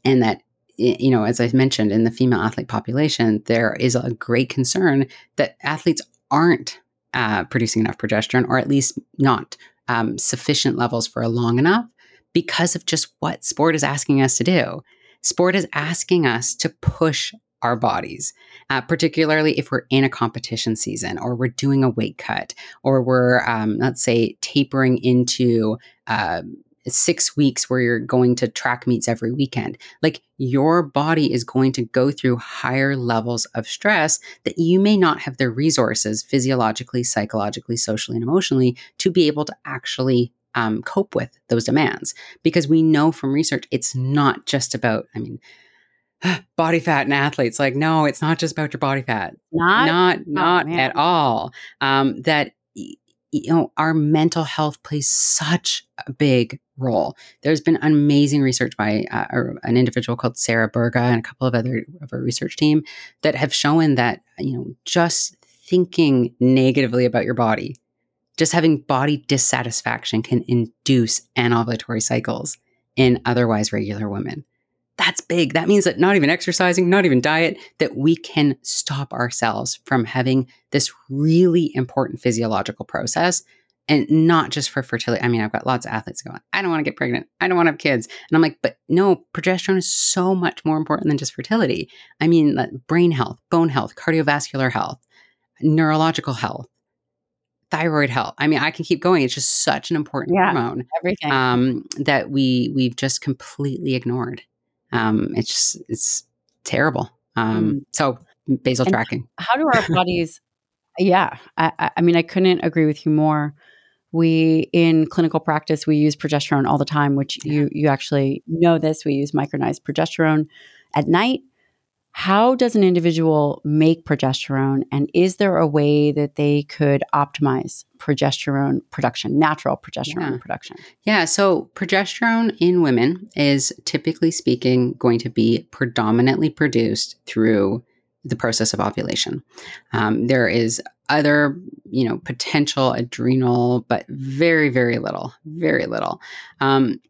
and that, you know, as I mentioned in the female athlete population, there is a great concern that athletes aren't uh, producing enough progesterone, or at least not um, sufficient levels for long enough because of just what sport is asking us to do. Sport is asking us to push our bodies, uh, particularly if we're in a competition season or we're doing a weight cut or we're, um, let's say, tapering into uh, six weeks where you're going to track meets every weekend. Like your body is going to go through higher levels of stress that you may not have the resources physiologically, psychologically, socially, and emotionally to be able to actually um, cope with those demands. Because we know from research, it's not just about, I mean, body fat and athletes like no it's not just about your body fat. Not? Not oh, not at all. Um, that you know our mental health plays such a big role. There's been amazing research by uh, an individual called Sarah Berga and a couple of other of our research team that have shown that you know just thinking negatively about your body just having body dissatisfaction can induce anovulatory cycles in otherwise regular women that's big. That means that not even exercising, not even diet, that we can stop ourselves from having this really important physiological process and not just for fertility. I mean, I've got lots of athletes going, I don't want to get pregnant. I don't want to have kids. And I'm like, but no, progesterone is so much more important than just fertility. I mean, brain health, bone health, cardiovascular health, neurological health, thyroid health. I mean, I can keep going. It's just such an important yeah, hormone. Everything. Um, that we we've just completely ignored. Um, it's just, it's terrible. Um, mm. So basal and tracking. How do our bodies? yeah, I, I mean, I couldn't agree with you more. We in clinical practice we use progesterone all the time, which yeah. you you actually know this. We use micronized progesterone at night how does an individual make progesterone? And is there a way that they could optimize progesterone production, natural progesterone yeah. production? Yeah. So, progesterone in women is typically speaking going to be predominantly produced through the process of ovulation. Um, there is other, you know, potential adrenal, but very, very little, very little. Um,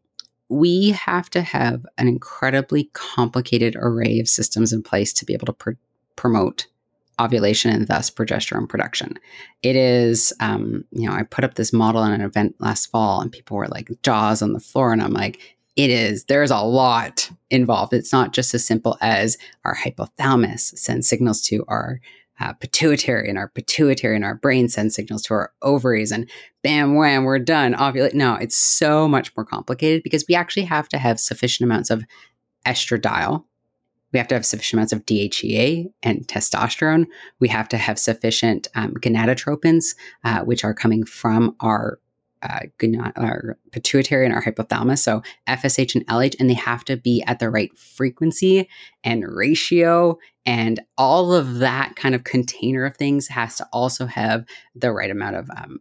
we have to have an incredibly complicated array of systems in place to be able to pr- promote ovulation and thus progesterone production. It is, um, you know, I put up this model in an event last fall and people were like jaws on the floor. And I'm like, it is, there's a lot involved. It's not just as simple as our hypothalamus sends signals to our uh, pituitary, and our pituitary and our brain send signals to our ovaries, and bam, wham, we're done. Ovulate. No, it's so much more complicated because we actually have to have sufficient amounts of estradiol, we have to have sufficient amounts of DHEA and testosterone. We have to have sufficient um, gonadotropins, uh, which are coming from our uh, our pituitary and our hypothalamus, so FSH and LH, and they have to be at the right frequency and ratio. And all of that kind of container of things has to also have the right amount of um,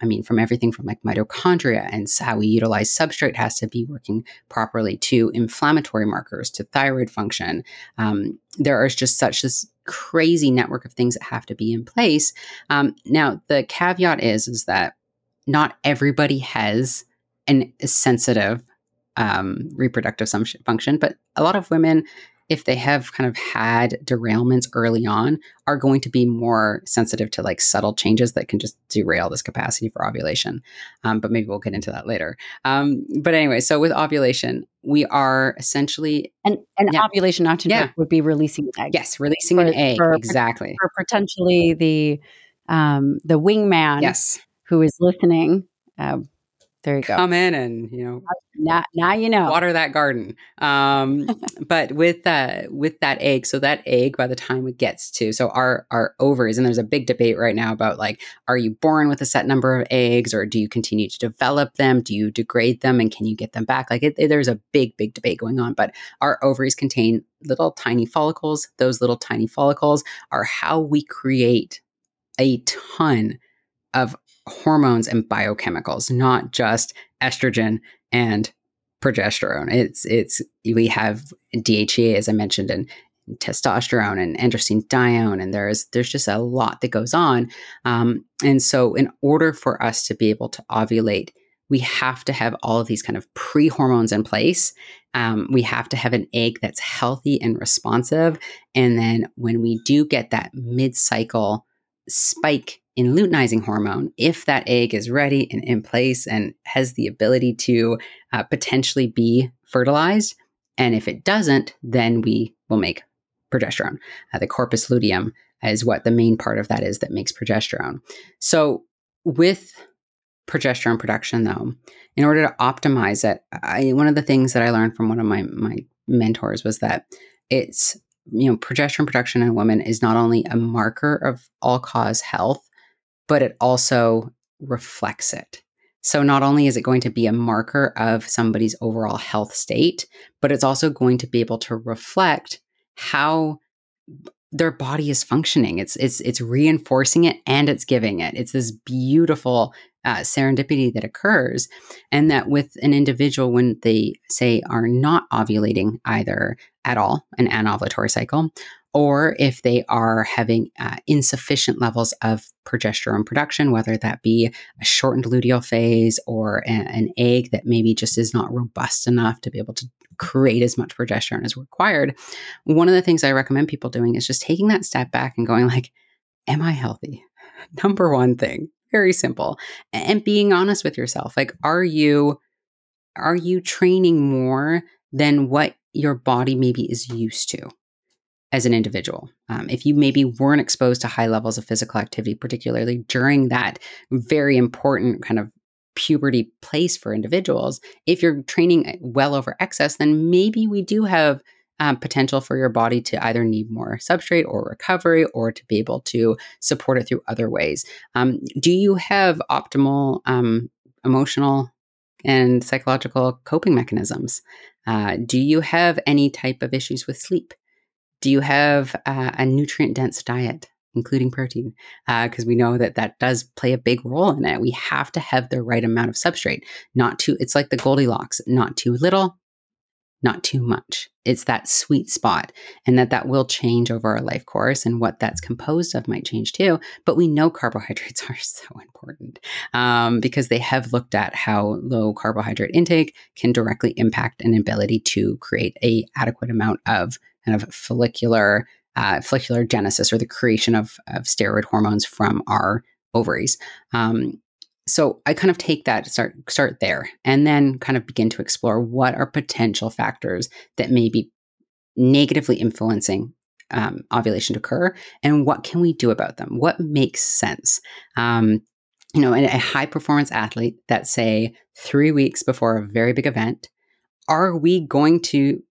I mean, from everything from like mitochondria and how we utilize substrate has to be working properly to inflammatory markers to thyroid function. Um, there is just such this crazy network of things that have to be in place. Um, now, the caveat is is that not everybody has an sensitive um, reproductive function, but a lot of women if they have kind of had derailments early on, are going to be more sensitive to like subtle changes that can just derail this capacity for ovulation. Um, but maybe we'll get into that later. Um, but anyway, so with ovulation, we are essentially and and yeah. ovulation, not to yeah. would be releasing an egg. Yes, releasing for, an egg for, exactly for potentially the um, the wingman. Yes, who is listening. Uh, there you go. Come in and you know now, now you know water that garden. Um, but with that with that egg, so that egg by the time it gets to so our our ovaries, and there's a big debate right now about like, are you born with a set number of eggs, or do you continue to develop them? Do you degrade them, and can you get them back? Like, it, there's a big big debate going on. But our ovaries contain little tiny follicles. Those little tiny follicles are how we create a ton of hormones and biochemicals, not just estrogen and progesterone. It's it's we have DHEA as I mentioned and testosterone and androstenedione and there's there's just a lot that goes on. Um, and so in order for us to be able to ovulate, we have to have all of these kind of pre hormones in place. Um, we have to have an egg that's healthy and responsive. And then when we do get that mid cycle spike in luteinizing hormone, if that egg is ready and in place and has the ability to uh, potentially be fertilized, and if it doesn't, then we will make progesterone. Uh, the corpus luteum is what the main part of that is that makes progesterone. So, with progesterone production, though, in order to optimize it, I, one of the things that I learned from one of my my mentors was that it's you know progesterone production in women is not only a marker of all cause health but it also reflects it. So, not only is it going to be a marker of somebody's overall health state, but it's also going to be able to reflect how their body is functioning. It's it's it's reinforcing it and it's giving it. It's this beautiful uh, serendipity that occurs, and that with an individual when they say are not ovulating either at all, an anovulatory cycle, or if they are having uh, insufficient levels of progesterone production, whether that be a shortened luteal phase or a- an egg that maybe just is not robust enough to be able to create as much progesterone as required. One of the things I recommend people doing is just taking that step back and going like, am I healthy? Number one thing, very simple. And being honest with yourself. Like, are you are you training more than what your body maybe is used to? As an individual. Um, if you maybe weren't exposed to high levels of physical activity, particularly during that very important kind of puberty place for individuals, if you're training well over excess, then maybe we do have um, potential for your body to either need more substrate or recovery or to be able to support it through other ways. Um, do you have optimal um, emotional and psychological coping mechanisms? Uh, do you have any type of issues with sleep? Do you have uh, a nutrient dense diet, including protein? Because uh, we know that that does play a big role in it. We have to have the right amount of substrate, not too, it's like the Goldilocks, not too little, not too much. It's that sweet spot, and that that will change over our life course, and what that's composed of might change too. But we know carbohydrates are so important um, because they have looked at how low carbohydrate intake can directly impact an ability to create a adequate amount of kind of follicular uh, follicular genesis or the creation of, of steroid hormones from our ovaries. Um, so I kind of take that start start there and then kind of begin to explore what are potential factors that may be negatively influencing um, ovulation to occur and what can we do about them what makes sense um, you know in a high performance athlete that say three weeks before a very big event are we going to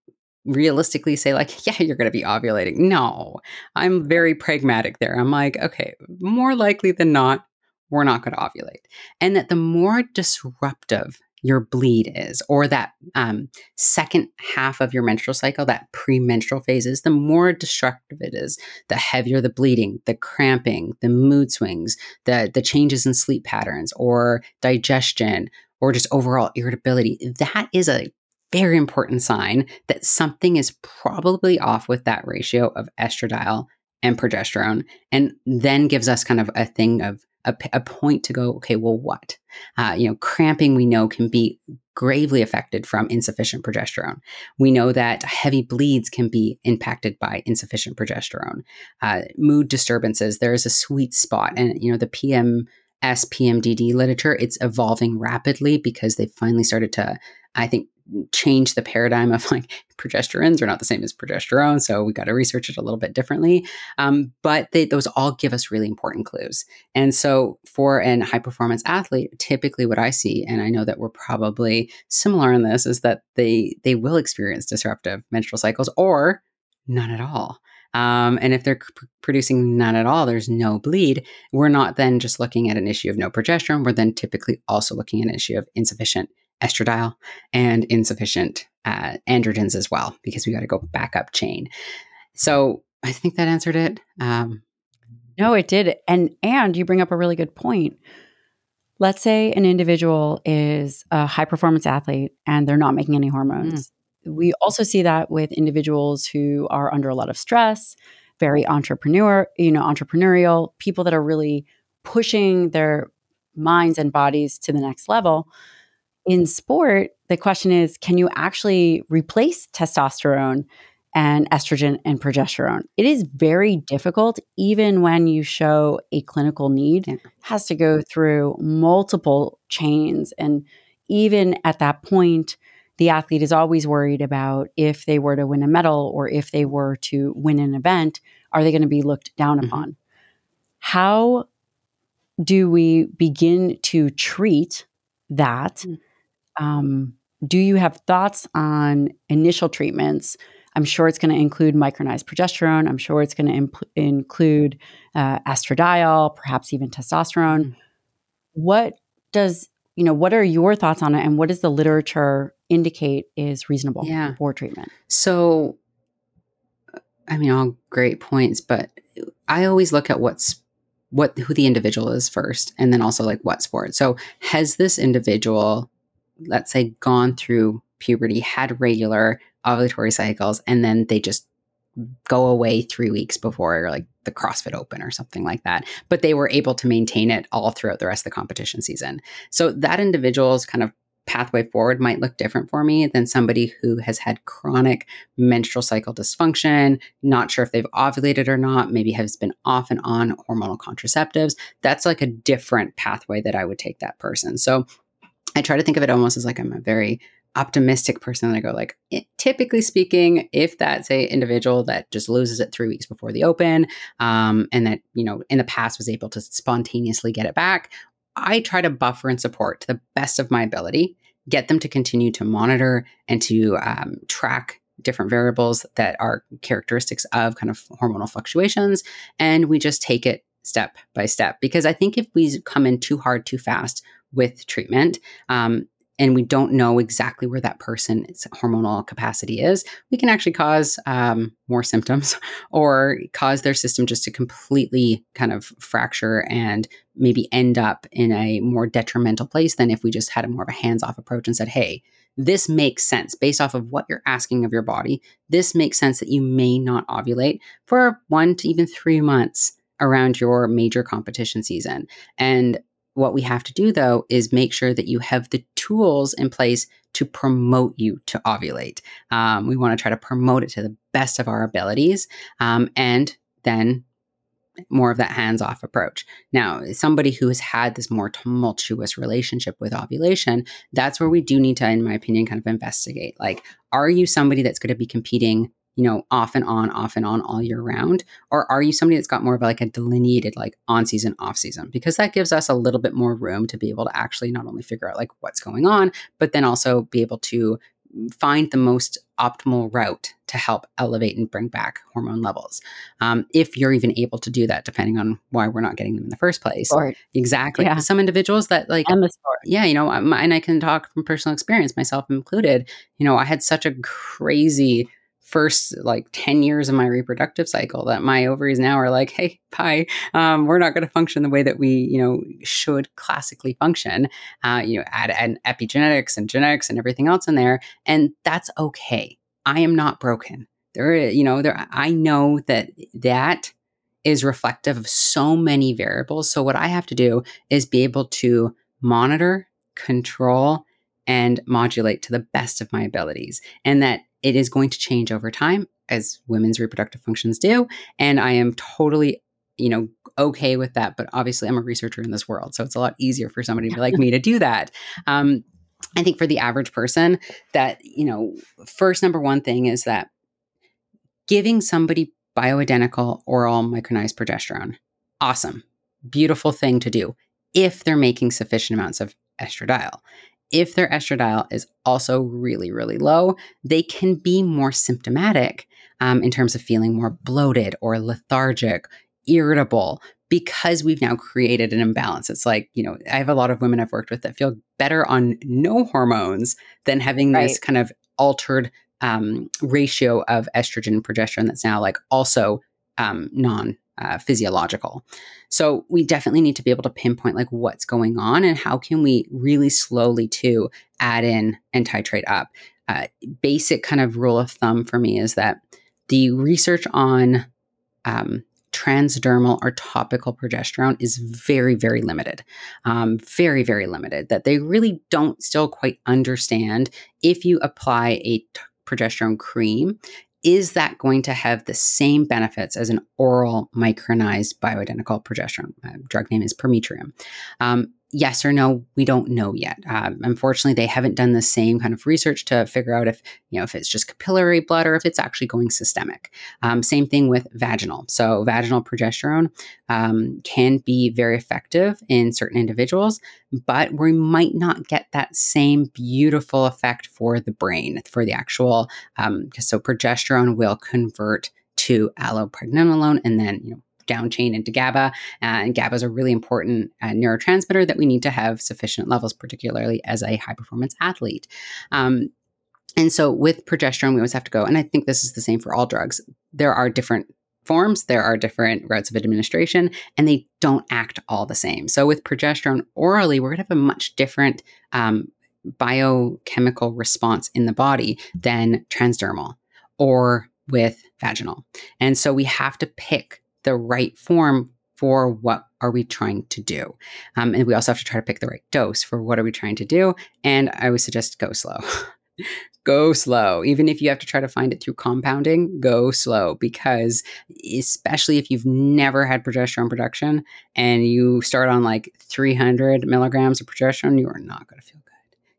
realistically say like yeah you're going to be ovulating no i'm very pragmatic there i'm like okay more likely than not we're not going to ovulate. And that the more disruptive your bleed is, or that um, second half of your menstrual cycle, that premenstrual phase is, the more destructive it is, the heavier the bleeding, the cramping, the mood swings, the, the changes in sleep patterns, or digestion, or just overall irritability. That is a very important sign that something is probably off with that ratio of estradiol and progesterone, and then gives us kind of a thing of a, a point to go, okay, well, what? Uh, you know, cramping we know can be gravely affected from insufficient progesterone. We know that heavy bleeds can be impacted by insufficient progesterone. Uh, mood disturbances, there is a sweet spot. And, you know, the PMS PMDD literature, it's evolving rapidly because they finally started to, I think, change the paradigm of like progesterones are not the same as progesterone. So we got to research it a little bit differently. Um, but they, those all give us really important clues. And so for an high performance athlete, typically what I see, and I know that we're probably similar in this, is that they they will experience disruptive menstrual cycles or none at all. Um, and if they're c- producing none at all, there's no bleed. We're not then just looking at an issue of no progesterone. We're then typically also looking at an issue of insufficient estradiol and insufficient uh, androgens as well, because we got to go back up chain. So I think that answered it. Um, no, it did. And and you bring up a really good point. Let's say an individual is a high performance athlete and they're not making any hormones. Mm we also see that with individuals who are under a lot of stress, very entrepreneur, you know, entrepreneurial, people that are really pushing their minds and bodies to the next level. In sport, the question is can you actually replace testosterone and estrogen and progesterone? It is very difficult even when you show a clinical need yeah. has to go through multiple chains and even at that point the athlete is always worried about if they were to win a medal or if they were to win an event, are they going to be looked down mm-hmm. upon? How do we begin to treat that? Mm. Um, do you have thoughts on initial treatments? I'm sure it's going to include micronized progesterone. I'm sure it's going to imp- include uh, estradiol, perhaps even testosterone. Mm. What does you know, what are your thoughts on it and what does the literature indicate is reasonable yeah. for treatment? So, I mean, all great points, but I always look at what's what who the individual is first and then also like what sport. So, has this individual let's say gone through puberty, had regular ovulatory cycles and then they just go away 3 weeks before like the CrossFit Open or something like that. But they were able to maintain it all throughout the rest of the competition season. So that individual's kind of pathway forward might look different for me than somebody who has had chronic menstrual cycle dysfunction, not sure if they've ovulated or not, maybe has been off and on hormonal contraceptives. That's like a different pathway that I would take that person. So I try to think of it almost as like I'm a very optimistic person that I go like, typically speaking, if that's a individual that just loses it three weeks before the open, um, and that you know in the past was able to spontaneously get it back, I try to buffer and support to the best of my ability, get them to continue to monitor and to um, track different variables that are characteristics of kind of hormonal fluctuations, and we just take it step by step because I think if we come in too hard too fast with treatment, um, and we don't know exactly where that person's hormonal capacity is, we can actually cause um, more symptoms or cause their system just to completely kind of fracture and maybe end up in a more detrimental place than if we just had a more of a hands off approach and said, hey, this makes sense based off of what you're asking of your body. This makes sense that you may not ovulate for one to even three months around your major competition season. And what we have to do though is make sure that you have the tools in place to promote you to ovulate. Um, we want to try to promote it to the best of our abilities um, and then more of that hands off approach. Now, somebody who has had this more tumultuous relationship with ovulation, that's where we do need to, in my opinion, kind of investigate. Like, are you somebody that's going to be competing? You know, off and on, off and on all year round? Or are you somebody that's got more of like a delineated, like on season, off season? Because that gives us a little bit more room to be able to actually not only figure out like what's going on, but then also be able to find the most optimal route to help elevate and bring back hormone levels. Um, if you're even able to do that, depending on why we're not getting them in the first place. Sport. Exactly. Yeah. Some individuals that like, and the sport. yeah, you know, and I can talk from personal experience, myself included. You know, I had such a crazy first like 10 years of my reproductive cycle that my ovaries now are like hey bye um, we're not going to function the way that we you know should classically function. Uh, you know add, an epigenetics and genetics and everything else in there and that's okay. I am not broken. There you know there i know that that is reflective of so many variables. So what i have to do is be able to monitor control and modulate to the best of my abilities and that it is going to change over time as women's reproductive functions do. And I am totally, you know, okay with that. But obviously, I'm a researcher in this world. So it's a lot easier for somebody like me to do that. Um, I think for the average person, that, you know, first number one thing is that giving somebody bioidentical oral micronized progesterone, awesome, beautiful thing to do if they're making sufficient amounts of estradiol if their estradiol is also really, really low, they can be more symptomatic um, in terms of feeling more bloated or lethargic, irritable, because we've now created an imbalance. It's like, you know, I have a lot of women I've worked with that feel better on no hormones than having right. this kind of altered um, ratio of estrogen and progesterone that's now like also um, non uh, physiological. So we definitely need to be able to pinpoint like what's going on and how can we really slowly to add in and titrate up. Uh, basic kind of rule of thumb for me is that the research on um, transdermal or topical progesterone is very, very limited. Um, very, very limited. That they really don't still quite understand if you apply a t- progesterone cream is that going to have the same benefits as an oral micronized bioidentical progesterone? Uh, drug name is Prometrium. Um, yes or no, we don't know yet. Um, unfortunately, they haven't done the same kind of research to figure out if you know if it's just capillary blood or if it's actually going systemic. Um, same thing with vaginal. So vaginal progesterone um, can be very effective in certain individuals, but we might not get that same beautiful effect for the brain for the actual. Um, so progesterone will convert to allopregnanolone and then you know down chain into GABA. Uh, and GABA is a really important uh, neurotransmitter that we need to have sufficient levels, particularly as a high performance athlete. Um, and so with progesterone, we always have to go, and I think this is the same for all drugs. There are different forms, there are different routes of administration, and they don't act all the same. So with progesterone orally, we're going to have a much different um, biochemical response in the body than transdermal or with vaginal. And so we have to pick the right form for what are we trying to do. Um, and we also have to try to pick the right dose for what are we trying to do. And i would suggest go slow. Go slow. Even if you have to try to find it through compounding go slow. Because especially if you've never had progesterone production and you start on like 300 milligrams of progesterone you are not going to feel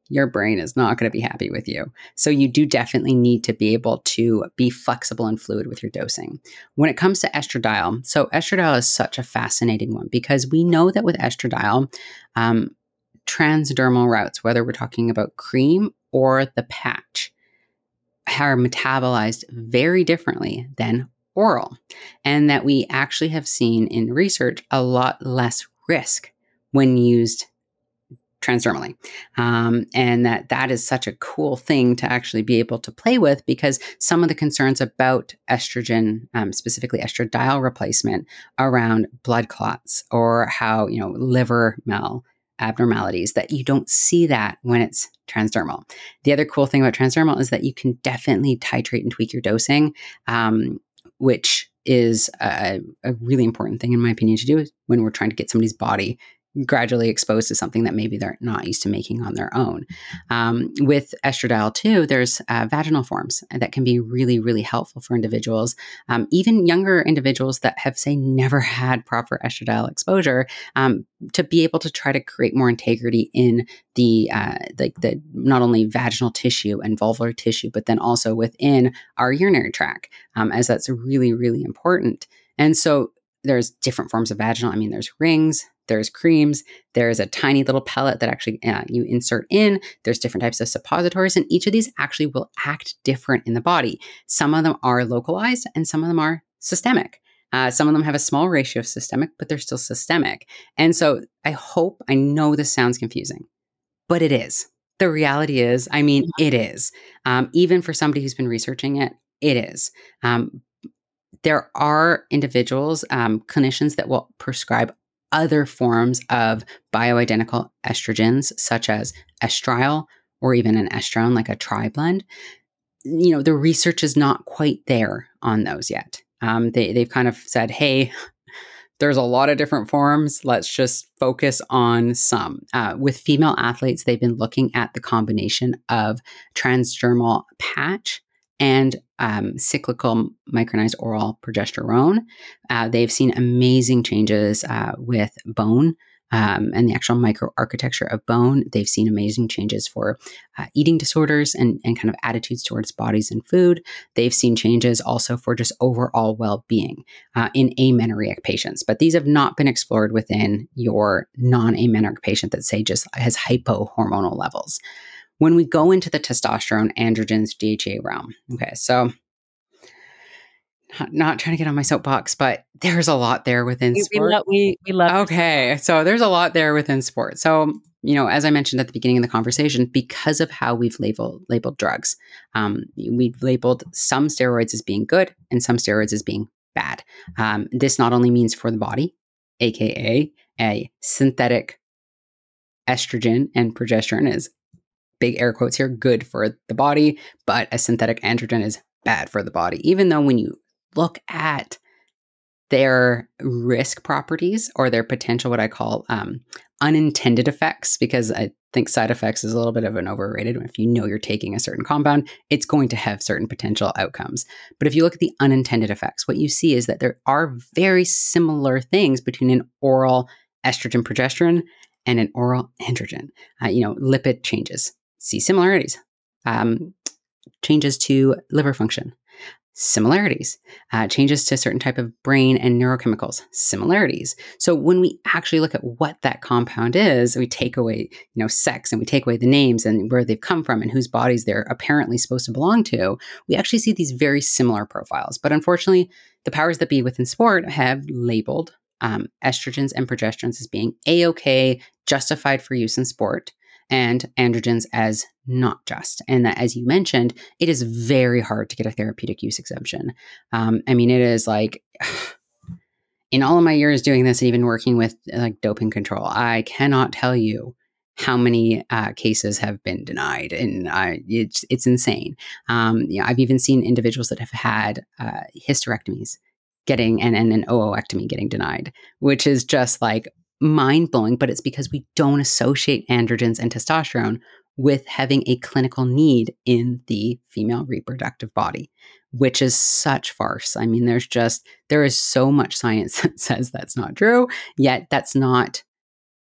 your brain is not going to be happy with you. So you do definitely need to be able to be flexible and fluid with your dosing. When it comes to estradiol, so estradiol is such a fascinating one because we know that with estradiol, um, transdermal routes, whether we're talking about cream or the patch, are metabolized very differently than oral. And that we actually have seen in research a lot less risk when used transdermally um, and that that is such a cool thing to actually be able to play with because some of the concerns about estrogen um, specifically estradiol replacement around blood clots or how you know liver mal abnormalities that you don't see that when it's transdermal. The other cool thing about transdermal is that you can definitely titrate and tweak your dosing, um, which is a, a, really important thing, in my opinion, to do when we're trying to get somebody's body gradually exposed to something that maybe they're not used to making on their own. Um, with estradiol, too, there's uh, vaginal forms that can be really, really helpful for individuals, um, even younger individuals that have, say, never had proper estradiol exposure, um, to be able to try to create more integrity in the uh, like the not only vaginal tissue and vulvar tissue, but then also within our urinary tract, um, as that's really, really important. And so there's different forms of vaginal. I mean, there's rings, there's creams, there's a tiny little pellet that actually uh, you insert in. There's different types of suppositories, and each of these actually will act different in the body. Some of them are localized, and some of them are systemic. Uh, some of them have a small ratio of systemic, but they're still systemic. And so I hope, I know this sounds confusing, but it is. The reality is, I mean, mm-hmm. it is. Um, even for somebody who's been researching it, it is. Um, there are individuals, um, clinicians that will prescribe other forms of bioidentical estrogens, such as estriol or even an estrone, like a tri blend. You know, the research is not quite there on those yet. Um, they, they've kind of said, hey, there's a lot of different forms. Let's just focus on some. Uh, with female athletes, they've been looking at the combination of transdermal patch and um, cyclical micronized oral progesterone. Uh, they've seen amazing changes uh, with bone. Um, and the actual microarchitecture of bone. They've seen amazing changes for uh, eating disorders and, and kind of attitudes towards bodies and food. They've seen changes also for just overall well being uh, in amenorrheic patients. But these have not been explored within your non amenorrheic patient that, say, just has hypohormonal levels when we go into the testosterone, androgens, DHEA realm. Okay, so not, not trying to get on my soapbox, but there's a lot there within we, sport. We, lo- we, we love. Okay, so there's a lot there within sport. So you know, as I mentioned at the beginning of the conversation, because of how we've labeled labeled drugs, um, we've labeled some steroids as being good and some steroids as being bad. Um, this not only means for the body, aka a synthetic estrogen and progesterone is big air quotes here, good for the body, but a synthetic androgen is bad for the body. Even though when you look at their risk properties or their potential, what I call um, unintended effects, because I think side effects is a little bit of an overrated. If you know you're taking a certain compound, it's going to have certain potential outcomes. But if you look at the unintended effects, what you see is that there are very similar things between an oral estrogen progesterone and an oral androgen. Uh, you know, lipid changes, see similarities. Um, changes to liver function, similarities. Uh, changes to certain type of brain and neurochemicals, similarities. So when we actually look at what that compound is, we take away, you know, sex and we take away the names and where they've come from and whose bodies they're apparently supposed to belong to. We actually see these very similar profiles. But unfortunately, the powers that be within sport have labeled um, estrogens and progesterones as being a okay, justified for use in sport and androgens as not just. And that, as you mentioned, it is very hard to get a therapeutic use exemption. Um, I mean, it is like, in all of my years doing this and even working with like doping control, I cannot tell you how many uh, cases have been denied, and it's it's insane. Um, you know, I've even seen individuals that have had uh, hysterectomies getting and, and an oophorectomy getting denied, which is just like mind blowing, but it's because we don't associate androgens and testosterone with having a clinical need in the female reproductive body, which is such farce. I mean, there's just, there is so much science that says that's not true, yet that's not,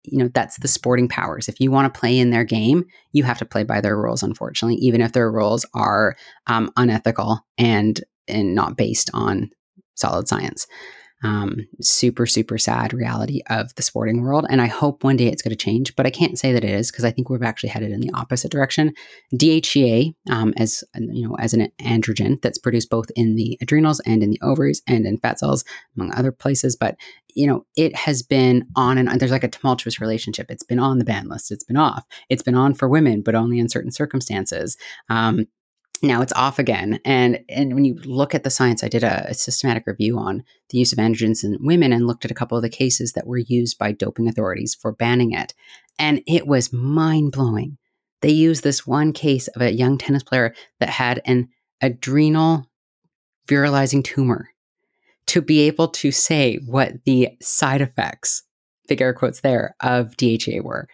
you know, that's the sporting powers. If you want to play in their game, you have to play by their rules, unfortunately, even if their rules are um, unethical and and not based on solid science um, super, super sad reality of the sporting world. And I hope one day it's going to change, but I can't say that it is because I think we've actually headed in the opposite direction. DHEA, um, as you know, as an androgen that's produced both in the adrenals and in the ovaries and in fat cells, among other places, but you know, it has been on and on. There's like a tumultuous relationship. It's been on the ban list. It's been off. It's been on for women, but only in certain circumstances. Um, now it's off again. And and when you look at the science, I did a, a, systematic review on the use of androgens in women and looked at a couple of the cases that were used by doping authorities for banning it. And it was mind blowing. They used this one case of a young tennis player that had an adrenal virilizing tumor to be able to say what the side effects, big air quotes there, of DHEA were.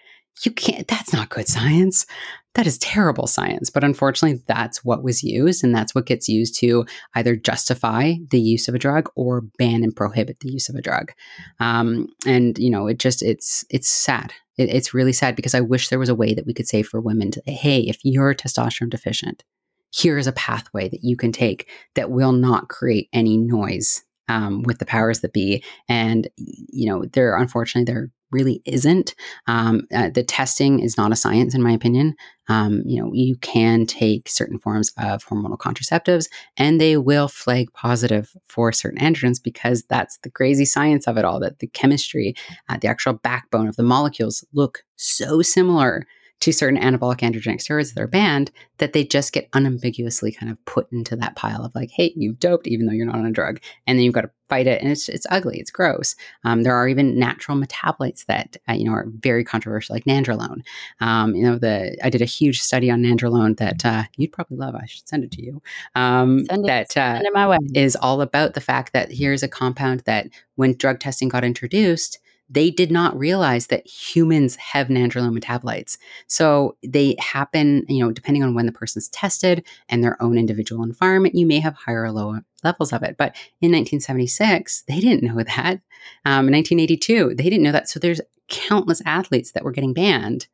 You can't, that's not good science. That is terrible science. But unfortunately, that's what was used. And that's what gets used to either justify the use of a drug or ban and prohibit the use of a drug. Um, and, you know, it just, it's, it's sad. It, it's really sad because I wish there was a way that we could say for women, to, hey, if you're testosterone deficient, here is a pathway that you can take that will not create any noise um, with the powers that be. And, you know, there, unfortunately, there really isn't. Um, uh, the testing is not a science, in my opinion. Um, you know, you can take certain forms of hormonal contraceptives and they will flag positive for certain androgens because that's the crazy science of it all that the chemistry, uh, the actual backbone of the molecules look so similar to certain anabolic androgenic steroids that are banned that they just get unambiguously kind of put into that pile of like, hey, you've doped even though you're not on a drug, and then you've got to fight it, and it's it's ugly, it's gross. Um, there are even natural metabolites that uh, you know are very controversial, like nandrolone. Um, you know, the I did a huge study on nandrolone that uh, you'd probably love. I should send it to you. Um, send it, that uh, send it my way. is all about the fact that here's a compound that when drug testing got introduced they did not realize that humans have nandrolone metabolites. So they happen, you know, depending on when the person's tested and their own individual environment, you may have higher or lower levels of it. But in 1976, they didn't know that. Um, in 1982, they didn't know that. So there's countless athletes that were getting banned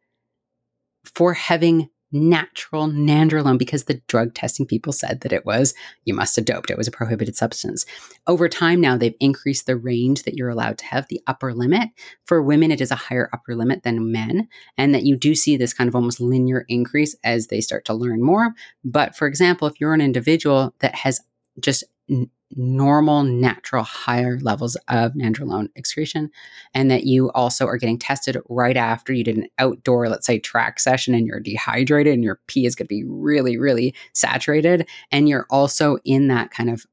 for having natural nandrolone because the drug testing people said that it was, you must have doped. It was a prohibited substance. Over time now, they've increased the range that you're allowed to have, the upper limit. For women, it is a higher upper limit than men, and that you do see this kind of almost linear increase as they start to learn more. But for example, if you're an individual that has just normal, natural, higher levels of nandrolone excretion, and that you also are getting tested right after you did an outdoor, let's say, track session, and you're dehydrated and your pee is going to be really, really saturated, and you're also in that kind of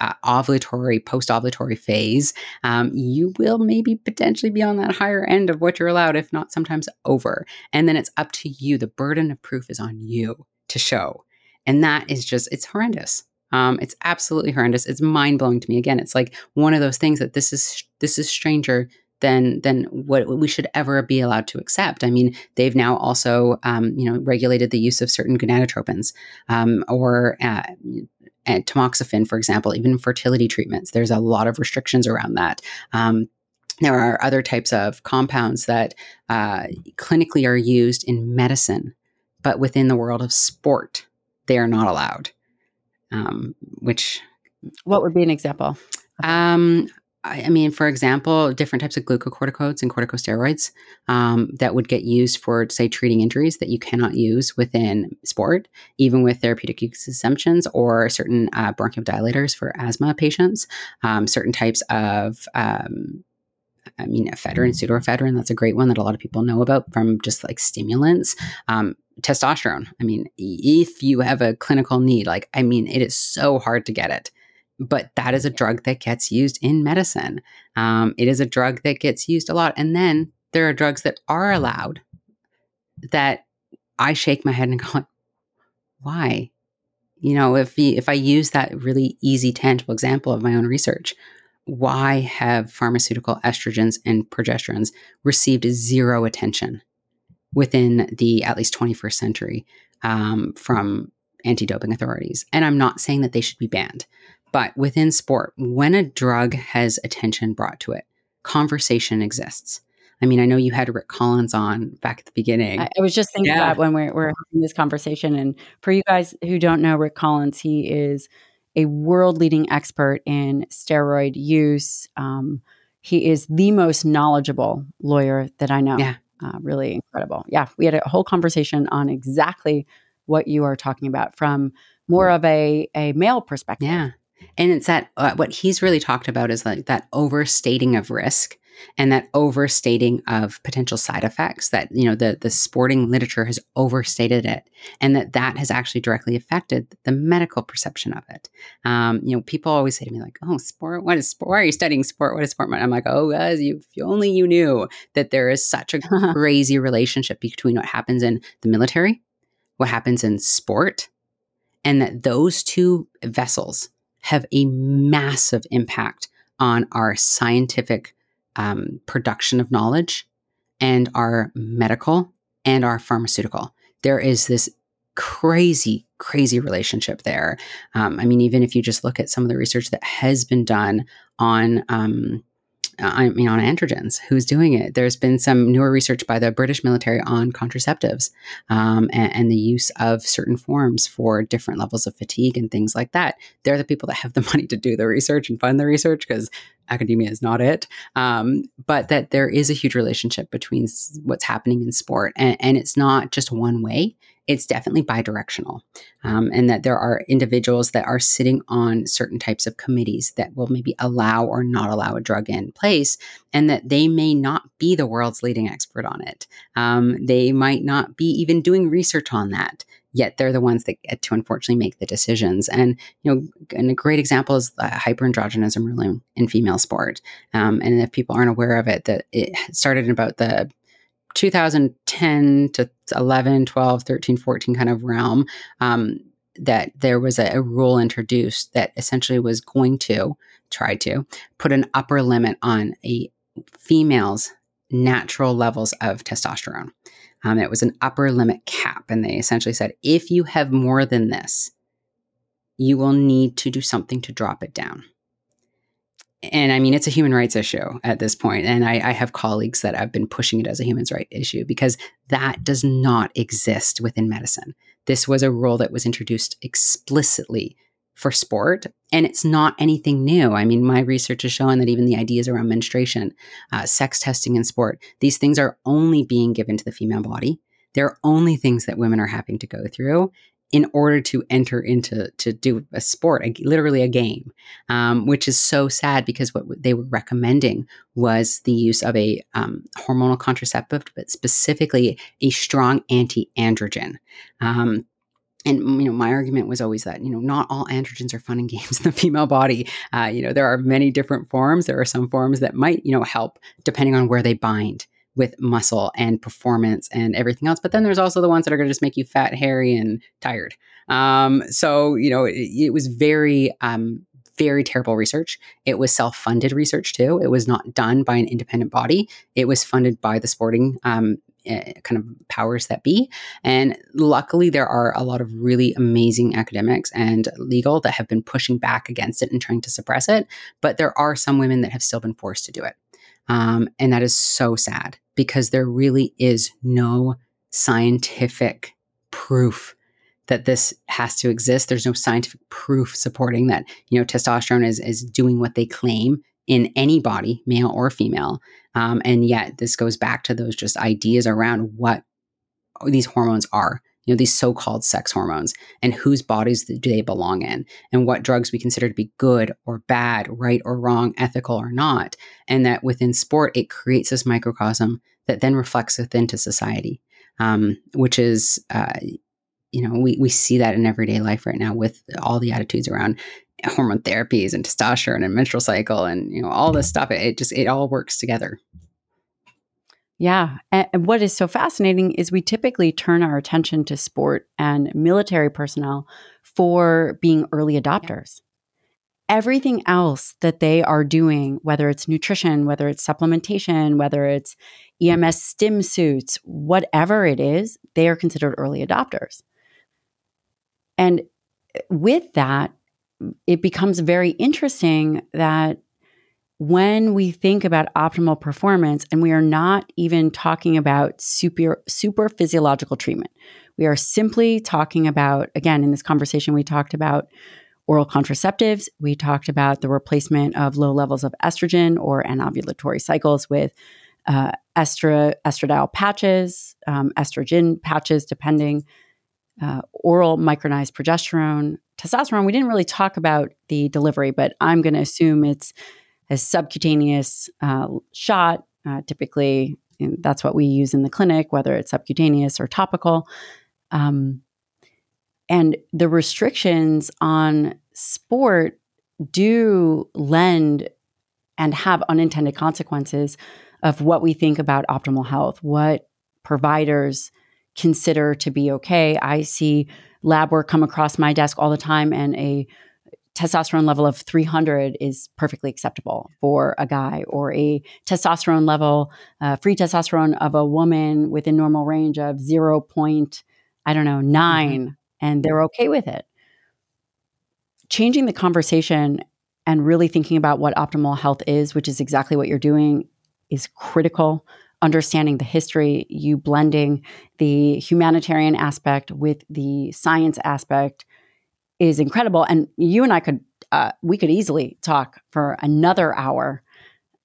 uh, ovulatory, post ovulatory phase, um, you will maybe potentially be on that higher end of what you're allowed, if not sometimes over. And then it's up to you. The burden of proof is on you to show. And that is just, it's horrendous. Um, it's absolutely horrendous. It's mind blowing to me. Again, it's like one of those things that this is this is stranger than than what we should ever be allowed to accept. I mean, they've now also um, you know regulated the use of certain gonadotropins um, or uh, tamoxifen, for example, even fertility treatments. There's a lot of restrictions around that. Um, there are other types of compounds that uh, clinically are used in medicine, but within the world of sport, they are not allowed um, which what would be an example? Um, I, I, mean, for example, different types of glucocorticoids and corticosteroids um, that would get used for, say, treating injuries that you cannot use within sport, even with therapeutic use exemptions or certain uh, bronchodilators for asthma patients, um, certain types of um, I mean, ephedrine, pseudoephedrine, that's a great one that a lot of people know about from just like stimulants. Um, testosterone. I mean, if you have a clinical need, like, I mean, it is so hard to get it. But that is a drug that gets used in medicine. Um, it is a drug that gets used a lot. And then there are drugs that are allowed that I shake my head and go, why? You know, if if I use that really easy, tangible example of my own research, why have pharmaceutical estrogens and progesterones received zero attention within the at least 21st century um, from anti doping authorities? And I'm not saying that they should be banned, but within sport, when a drug has attention brought to it, conversation exists. I mean, I know you had Rick Collins on back at the beginning. I, I was just thinking yeah. about when we're, we're having this conversation. And for you guys who don't know Rick Collins, he is a world leading expert in steroid use. Um, he is the most knowledgeable lawyer that I know. Yeah. Uh, really incredible. Yeah. We had a whole conversation on exactly what you are talking about from more of a, a male perspective. Yeah. And it's that uh, what he's really talked about is like that overstating of risk and that overstating of potential side effects that you know the the sporting literature has overstated it and that that has actually directly affected the medical perception of it. Um, you know people always say to me like oh sport what is sport? Why are you studying sport? What is sport? I'm like oh guys you, if only you knew that there is such a crazy relationship between what happens in the military what happens in sport and that those two vessels have a massive impact on our scientific um, production of knowledge and our medical and our pharmaceutical. There is this crazy, crazy relationship there. Um, I mean, even if you just look at some of the research that has been done on um, I mean, on androgens. Who's doing it? There's been some newer research by the British military on contraceptives um, and, and, the use of certain forms for different levels of fatigue and things like that. They're the people that have the money to do the research and fund the research because academia is not it. Um, but that there is a huge relationship between what's happening in sport, and, and it's not just one way it's definitely bidirectional. Um, and that there are individuals that are sitting on certain types of committees that will maybe allow or not allow a drug in place, and that they may not be the world's leading expert on it. Um, they might not be even doing research on that. Yet they're the ones that get to unfortunately make the decisions. And you know, and a great example is uh, hyperandrogenism ruling in female sport. Um, and if people aren't aware of it, that it started in about the 2010 to 11, 12, 13, 14 kind of realm, um, that there was a, a, rule introduced that essentially was going to try to put an upper limit on a female's natural levels of testosterone. Um, it was an upper limit cap, and they essentially said if you have more than this, you will need to do something to drop it down and I mean, it's a human rights issue at this point. And I, I, have colleagues that have been pushing it as a human rights issue because that does not exist within medicine. This was a rule that was introduced explicitly for sport, and it's not anything new. I mean, my research has shown that even the ideas around menstruation, uh, sex testing in sport, these things are only being given to the female body. They're only things that women are having to go through in order to enter into to do a sport, a, literally a game, um, which is so sad because what they were recommending was the use of a um, hormonal contraceptive, but specifically a strong anti-androgen. Um, and you know my argument was always that you know not all androgens are fun and games in the female body. Uh, you know there are many different forms. There are some forms that might you know help depending on where they bind with muscle and performance and everything else. But then there's also the ones that are going to just make you fat, hairy, and tired. Um, so, you know, it, it was very, um, very terrible research. It was self funded research too. It was not done by an independent body, it was funded by the sporting um, uh, kind of powers that be. And luckily, there are a lot of really amazing academics and legal that have been pushing back against it and trying to suppress it. But there are some women that have still been forced to do it. Um, and that is so sad because there really is no scientific proof that this has to exist. There's no scientific proof supporting that, you know, testosterone is, is doing what they claim in any body, male or female. Um, and yet this goes back to those just ideas around what these hormones are you know these so-called sex hormones and whose bodies do they belong in and what drugs we consider to be good or bad right or wrong ethical or not and that within sport it creates this microcosm that then reflects within to society um, which is uh, you know we, we see that in everyday life right now with all the attitudes around hormone therapies and testosterone and menstrual cycle and you know all this stuff. It, it just it all works together yeah. And what is so fascinating is we typically turn our attention to sport and military personnel for being early adopters. Everything else that they are doing, whether it's nutrition, whether it's supplementation, whether it's EMS stim suits, whatever it is, they are considered early adopters. And eh, with that, it becomes very interesting that when we think about optimal performance, and we are not even talking about super, super physiological treatment, we are simply talking about, again, in this conversation, we talked about oral contraceptives. We talked about the replacement of low levels of estrogen or anovulatory cycles with uh, estra, estradiol patches, um, estrogen patches, depending, uh, oral micronized progesterone, testosterone. We didn't really talk about the delivery, but I'm going to assume it's a subcutaneous uh, shot. Uh, typically, that's what we use in the clinic, whether it's subcutaneous or topical. Um, and the restrictions on sport do lend and have unintended consequences of what we think about optimal health, what providers consider to be okay. I see lab work come across my desk all the time, and a testosterone level of 300 is perfectly acceptable for a guy, or a testosterone level, uh, free testosterone of a woman within normal range of 0. Point, I don't know, 9, mm-hmm. and they're okay with it. Changing the conversation and really thinking about what optimal health is, which is exactly what you're doing, is critical understanding the history, you blending the humanitarian aspect with the science aspect is incredible. And you and I could, uh, we could easily talk for another hour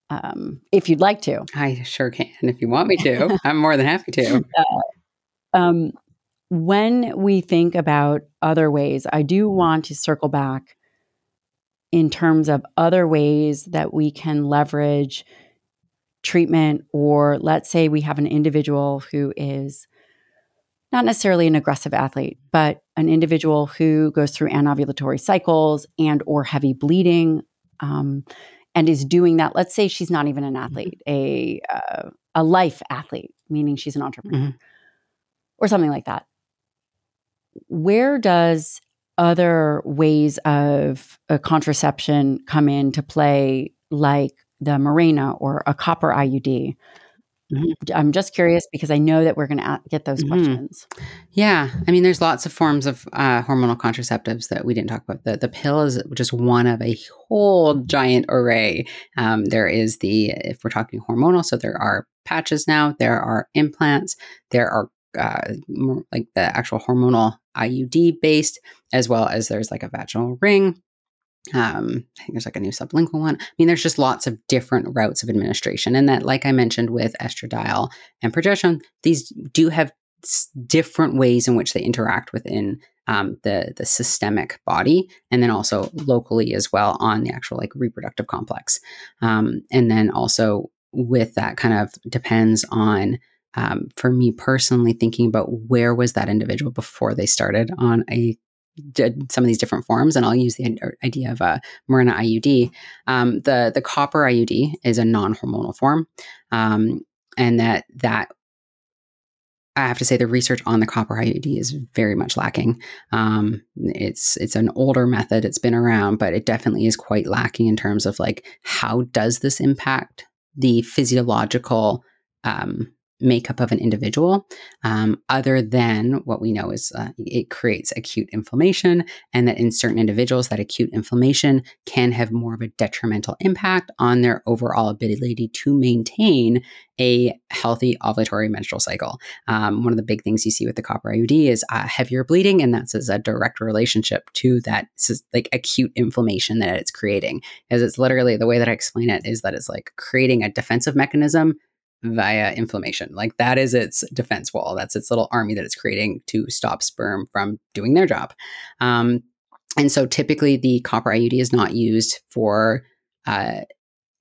um, if you'd like to. I sure can. If you want me to, I'm more than happy to. Uh, um, when we think about other ways, I do want to circle back in terms of other ways that we can leverage treatment, or let's say we have an individual who is not necessarily an aggressive athlete, but an individual who goes through anovulatory cycles and or heavy bleeding, um, and is doing that. Let's say she's not even an mm-hmm. athlete, a uh, a life athlete, meaning she's an entrepreneur, mm-hmm. or something like that. Where does other ways of uh, contraception come into play, like the Mirena or a copper IUD? Mm-hmm. I'm just curious because I know that we're going to get those mm-hmm. questions. Yeah, I mean, there's lots of forms of uh, hormonal contraceptives that we didn't talk about. The the pill is just one of a whole giant array. Um, there is the if we're talking hormonal, so there are patches now. There are implants. There are uh, like the actual hormonal IUD based, as well as there's like a vaginal ring um, I think there's like a new sublingual one. I mean, there's just lots of different routes of administration. And that, like I mentioned with estradiol and progesterone, these do have different ways in which they interact within um, the the systemic body, and then also locally as well on the actual like reproductive complex. Um, and then also with that kind of depends on um, for me personally thinking about where was that individual before they started on a some of these different forms, and I'll use the idea of a Mirena IUD. Um, the the copper IUD is a non hormonal form, um, and that that I have to say the research on the copper IUD is very much lacking. Um, it's it's an older method; it's been around, but it definitely is quite lacking in terms of like how does this impact the physiological um, makeup of an individual, um, other than what we know is uh, it creates acute inflammation, and that in certain individuals, that acute inflammation can have more of a detrimental impact on their overall ability to maintain a healthy ovulatory menstrual cycle. Um, one of the big things you see with the copper IUD is uh, heavier bleeding, and that's as a direct relationship to that like acute inflammation that it's creating. As it's literally the way that I explain it is that it's like creating a defensive mechanism via inflammation. Like that is its defense wall. That's its little army that it's creating to stop sperm from doing their job. Um, and so typically the copper IUD is not used for uh,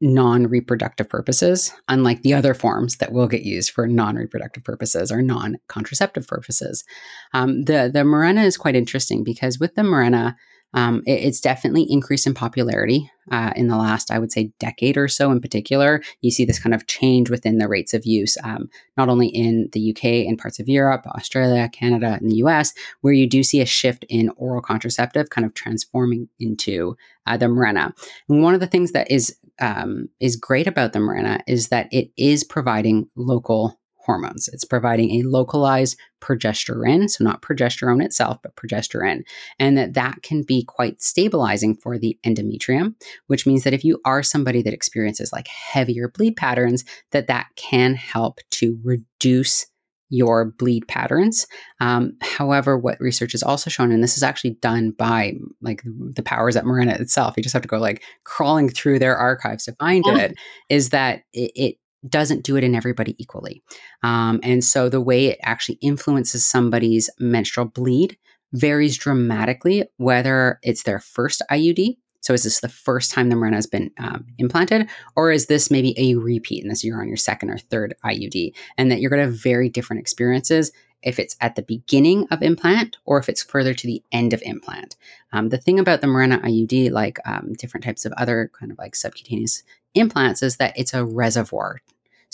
non reproductive purposes, unlike the other forms that will get used for non reproductive purposes or non contraceptive purposes. Um, the, the Mirena is quite interesting because with the Mirena, um, it, it's definitely increased in popularity uh, in the last, I would say, decade or so in particular. You see this kind of change within the rates of use, um, not only in the UK and parts of Europe, Australia, Canada, and the US, where you do see a shift in oral contraceptive kind of transforming into uh, the Mirena. And one of the things that is um, is great about the Mirena is that it is providing local hormones. It's providing a localized progesterone, so not progesterone itself, but progestin, and that that can be quite stabilizing for the endometrium, which means that if you are somebody that experiences like heavier bleed patterns, that that can help to reduce your bleed patterns. Um, however, what research has also shown, and this is actually done by like the powers at Mirena itself, you just have to go like crawling through their archives to find yeah. it, is that it, it doesn't do it in everybody equally. Um, and so the way it actually influences somebody's menstrual bleed varies dramatically, whether it's their first IUD. So is this the first time the Mirena has been um, implanted, or is this maybe a repeat and this you're on your second or third IUD, and that you're going to have very different experiences if it's at the beginning of implant or if it's further to the end of implant. Um, the thing about the Mirena IUD, like um, different types of other kind of like subcutaneous implants, is that it's a reservoir.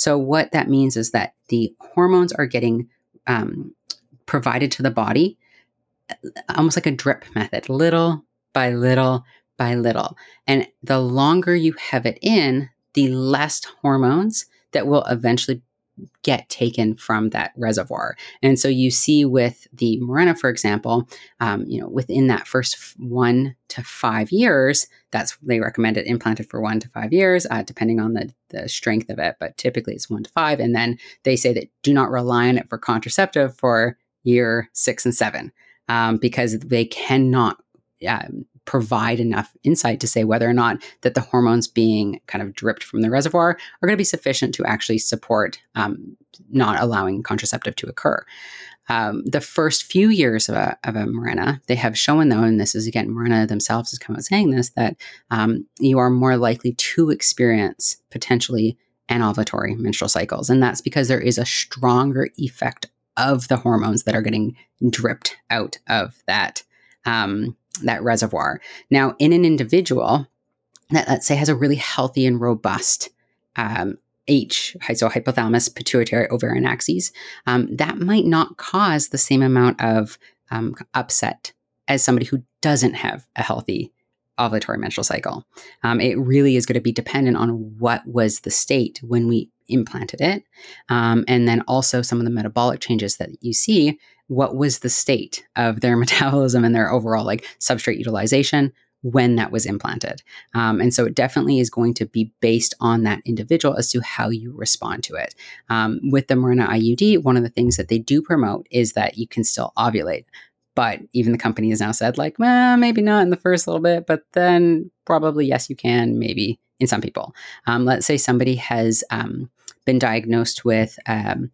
So what that means is that the hormones are getting um, provided to the body uh, almost like a drip method, little by little by little. And the longer you have it in, the less hormones that will eventually get taken from that reservoir. And so you see with the Mirena, for example, um, you know, within that first one to five years, that's they recommend it implanted for one to five years, uh, depending on the the strength of it. But typically it's one to five, and then they say that do not rely on it for contraceptive for year six and seven um, because they cannot um, provide enough insight to say whether or not that the hormones being kind of dripped from the reservoir are going to be sufficient to actually support um, not allowing contraceptive to occur. Um, the first few years of a, of a Mirena, they have shown though, and this is again, Mirena themselves has come out saying this, that um, you are more likely to experience potentially anovulatory menstrual cycles. And that's because there is a stronger effect of the hormones that are getting dripped out of that um, that reservoir. Now, in an individual that, let's say, has a really healthy and robust um, H, so hypothalamus, pituitary, ovarian axes, um, that might not cause the same amount of um, upset as somebody who doesn't have a healthy ovulatory menstrual cycle. Um, it really is going to be dependent on what was the state when we implanted it, um, and then also some of the metabolic changes that you see what was the state of their metabolism and their overall like substrate utilization when that was implanted. Um, and so it definitely is going to be based on that individual as to how you respond to it. Um, with the Mirena IUD, one of the things that they do promote is that you can still ovulate. But even the company has now said, like, well, maybe not in the first little bit, but then probably yes, you can, maybe in some people. Um, let's say somebody has um, been diagnosed with um,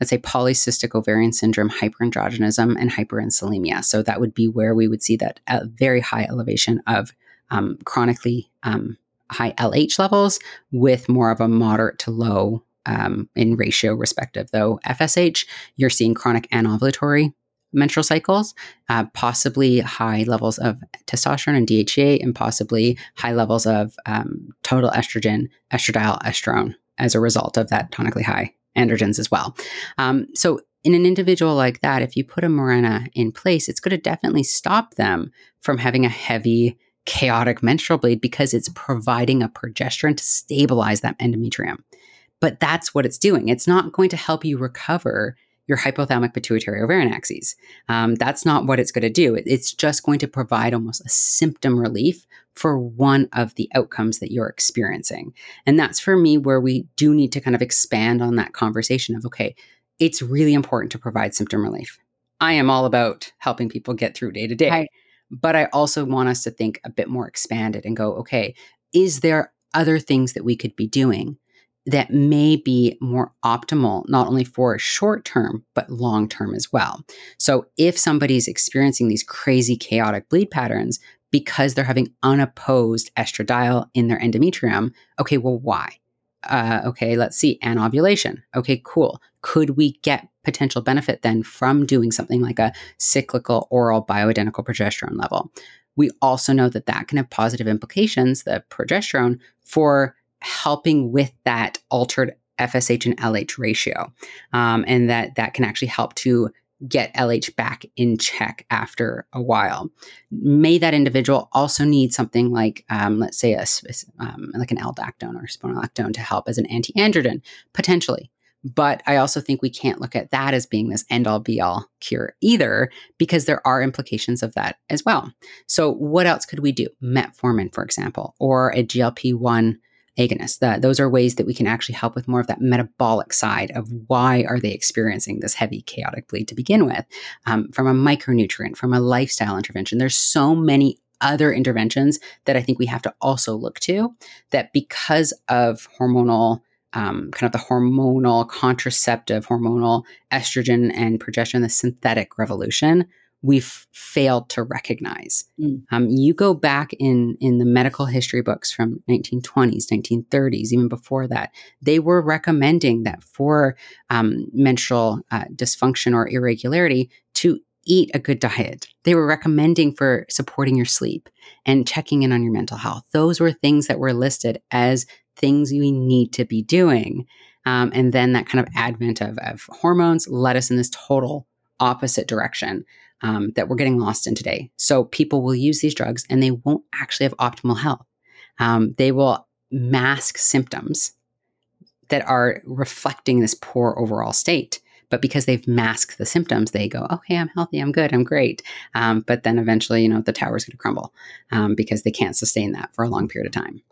let's say polycystic ovarian syndrome, hyperandrogenism, and hyperinsulinemia. So that would be where we would see that a very high elevation of um, chronically um, high LH levels with more of a moderate to low um, in ratio respective. Though FSH, you're seeing chronic anovulatory menstrual cycles, uh, possibly high levels of testosterone and DHEA, and possibly high levels of um, total estrogen, estradiol, estrone as a result of that tonically high androgens as well. Um, so in an individual like that, if you put a Mirena in place, it's going to definitely stop them from having a heavy, chaotic menstrual bleed because it's providing a progesterone to stabilize that endometrium. But that's what it's doing. It's not going to help you recover your hypothalamic pituitary ovarian axes. Um, that's not what it's going to do. It's just going to provide almost a symptom relief for one of the outcomes that you're experiencing. And that's for me where we do need to kind of expand on that conversation of, okay, it's really important to provide symptom relief. I am all about helping people get through day to day. But I also want us to think a bit more expanded and go, okay, is there other things that we could be doing that may be more optimal, not only for short term, but long term as well. So, if somebody's experiencing these crazy chaotic bleed patterns, because they're having unopposed estradiol in their endometrium. Okay, well, why? Uh, okay, let's see, anovulation. Okay, cool. Could we get potential benefit then from doing something like a cyclical oral bioidentical progesterone level? We also know that that can have positive implications, the progesterone, for helping with that altered FSH and LH ratio, um, and that that can actually help to get LH back in check after a while. May that individual also need something like, um, let's say, a, um, like an aldactone or spironolactone to help as an anti-androgen, potentially. But I also think we can't look at that as being this end all be all cure either, because there are implications of that as well. So, what else could we do? Metformin, for example, or a GLP 1 those are ways that we can actually help with more of that metabolic side of why are they experiencing this heavy chaotic bleed to begin with, um, from a micronutrient, from a lifestyle intervention. There's so many other interventions that I think we have to also look to. That because of hormonal um, kind of the hormonal contraceptive, hormonal estrogen and progesterone, the synthetic revolution, we've failed to recognize. Mm. Um, you go back in in the medical history books from 1920s, 1930s, even before that, they were recommending that for um, menstrual uh, dysfunction or irregularity to eat a good diet. They were recommending for supporting your sleep and checking in on your mental health. Those were things that were listed as things we need to be doing. Um, and then that kind of advent of, of hormones led us in this total opposite direction um, that we're getting lost in today. So people will use these drugs and they won't actually have optimal health. Um, they will mask symptoms that are reflecting this poor overall state. But because they've masked the symptoms, they go, okay, I'm healthy, I'm good, I'm great. Um, but then eventually, you know, the tower's going to crumble um, because they can't sustain that for a long period of time.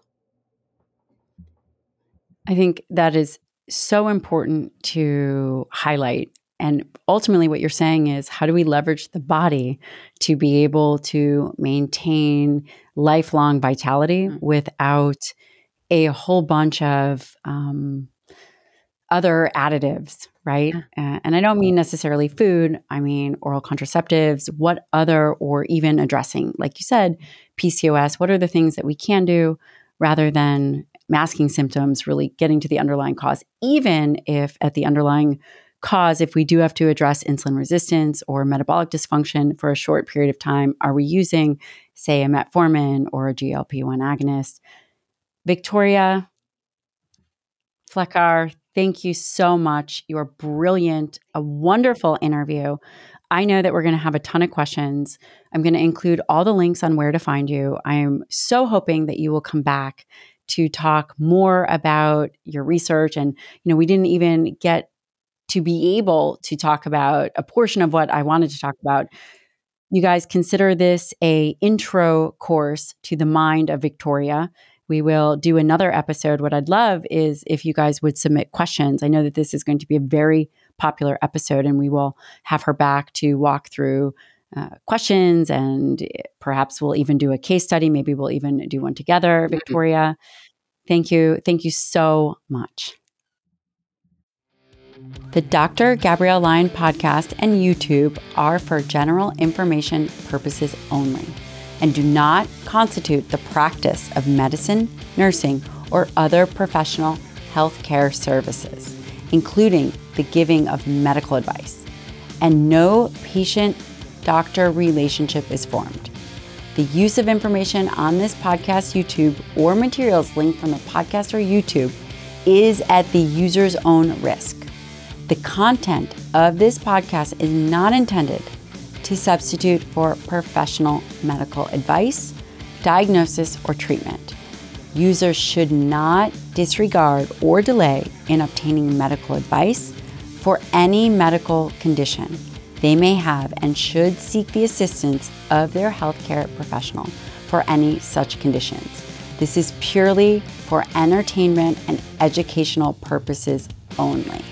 I think that is so important to highlight and ultimately, what you're saying is how do we leverage the body to be able to maintain lifelong vitality mm-hmm. without a whole bunch of um, other additives, right? Yeah. Uh, and I don't mean necessarily food, I mean oral contraceptives, what other, or even addressing, like you said, PCOS, what are the things that we can do rather than masking symptoms, really getting to the underlying cause, even if at the underlying cause if we do have to address insulin resistance or metabolic dysfunction for a short period of time? Are we using, say, a metformin or a GLP 1 agonist? Victoria Felkar, thank you so much. You're brilliant, a wonderful interview. I know that we're going to have a ton of questions. I'm going to include all the links on where to find you. I am so hoping that you will come back to talk more about your research and you know we didn't even get to be able to talk about a portion of what I wanted to talk about. You guys consider this a intro course to the mind of Victoria. We will do another episode. What I'd love is if you guys would submit questions. I know that this is going to be a very popular episode, and we will have her back to walk through uh, questions and perhaps we'll even do a case study. Maybe we'll even do one together, mm-hmm. Victoria. Thank you. Thank you so much. The Dr. Gabrielle Lyon podcast and YouTube are for general information purposes only and do not constitute the practice of medicine, nursing, or other professional healthcare services, including the giving of medical advice. And no patient doctor relationship is formed. The use of information on this podcast, YouTube, or materials linked from the podcast or YouTube is at the user's own risk. The content of this podcast is not intended to substitute for professional medical advice, diagnosis, or treatment. Users should not disregard or delay in obtaining medical advice for any medical condition they may have and should seek the assistance of their healthcare professional for any such conditions. This is purely for entertainment and educational purposes only.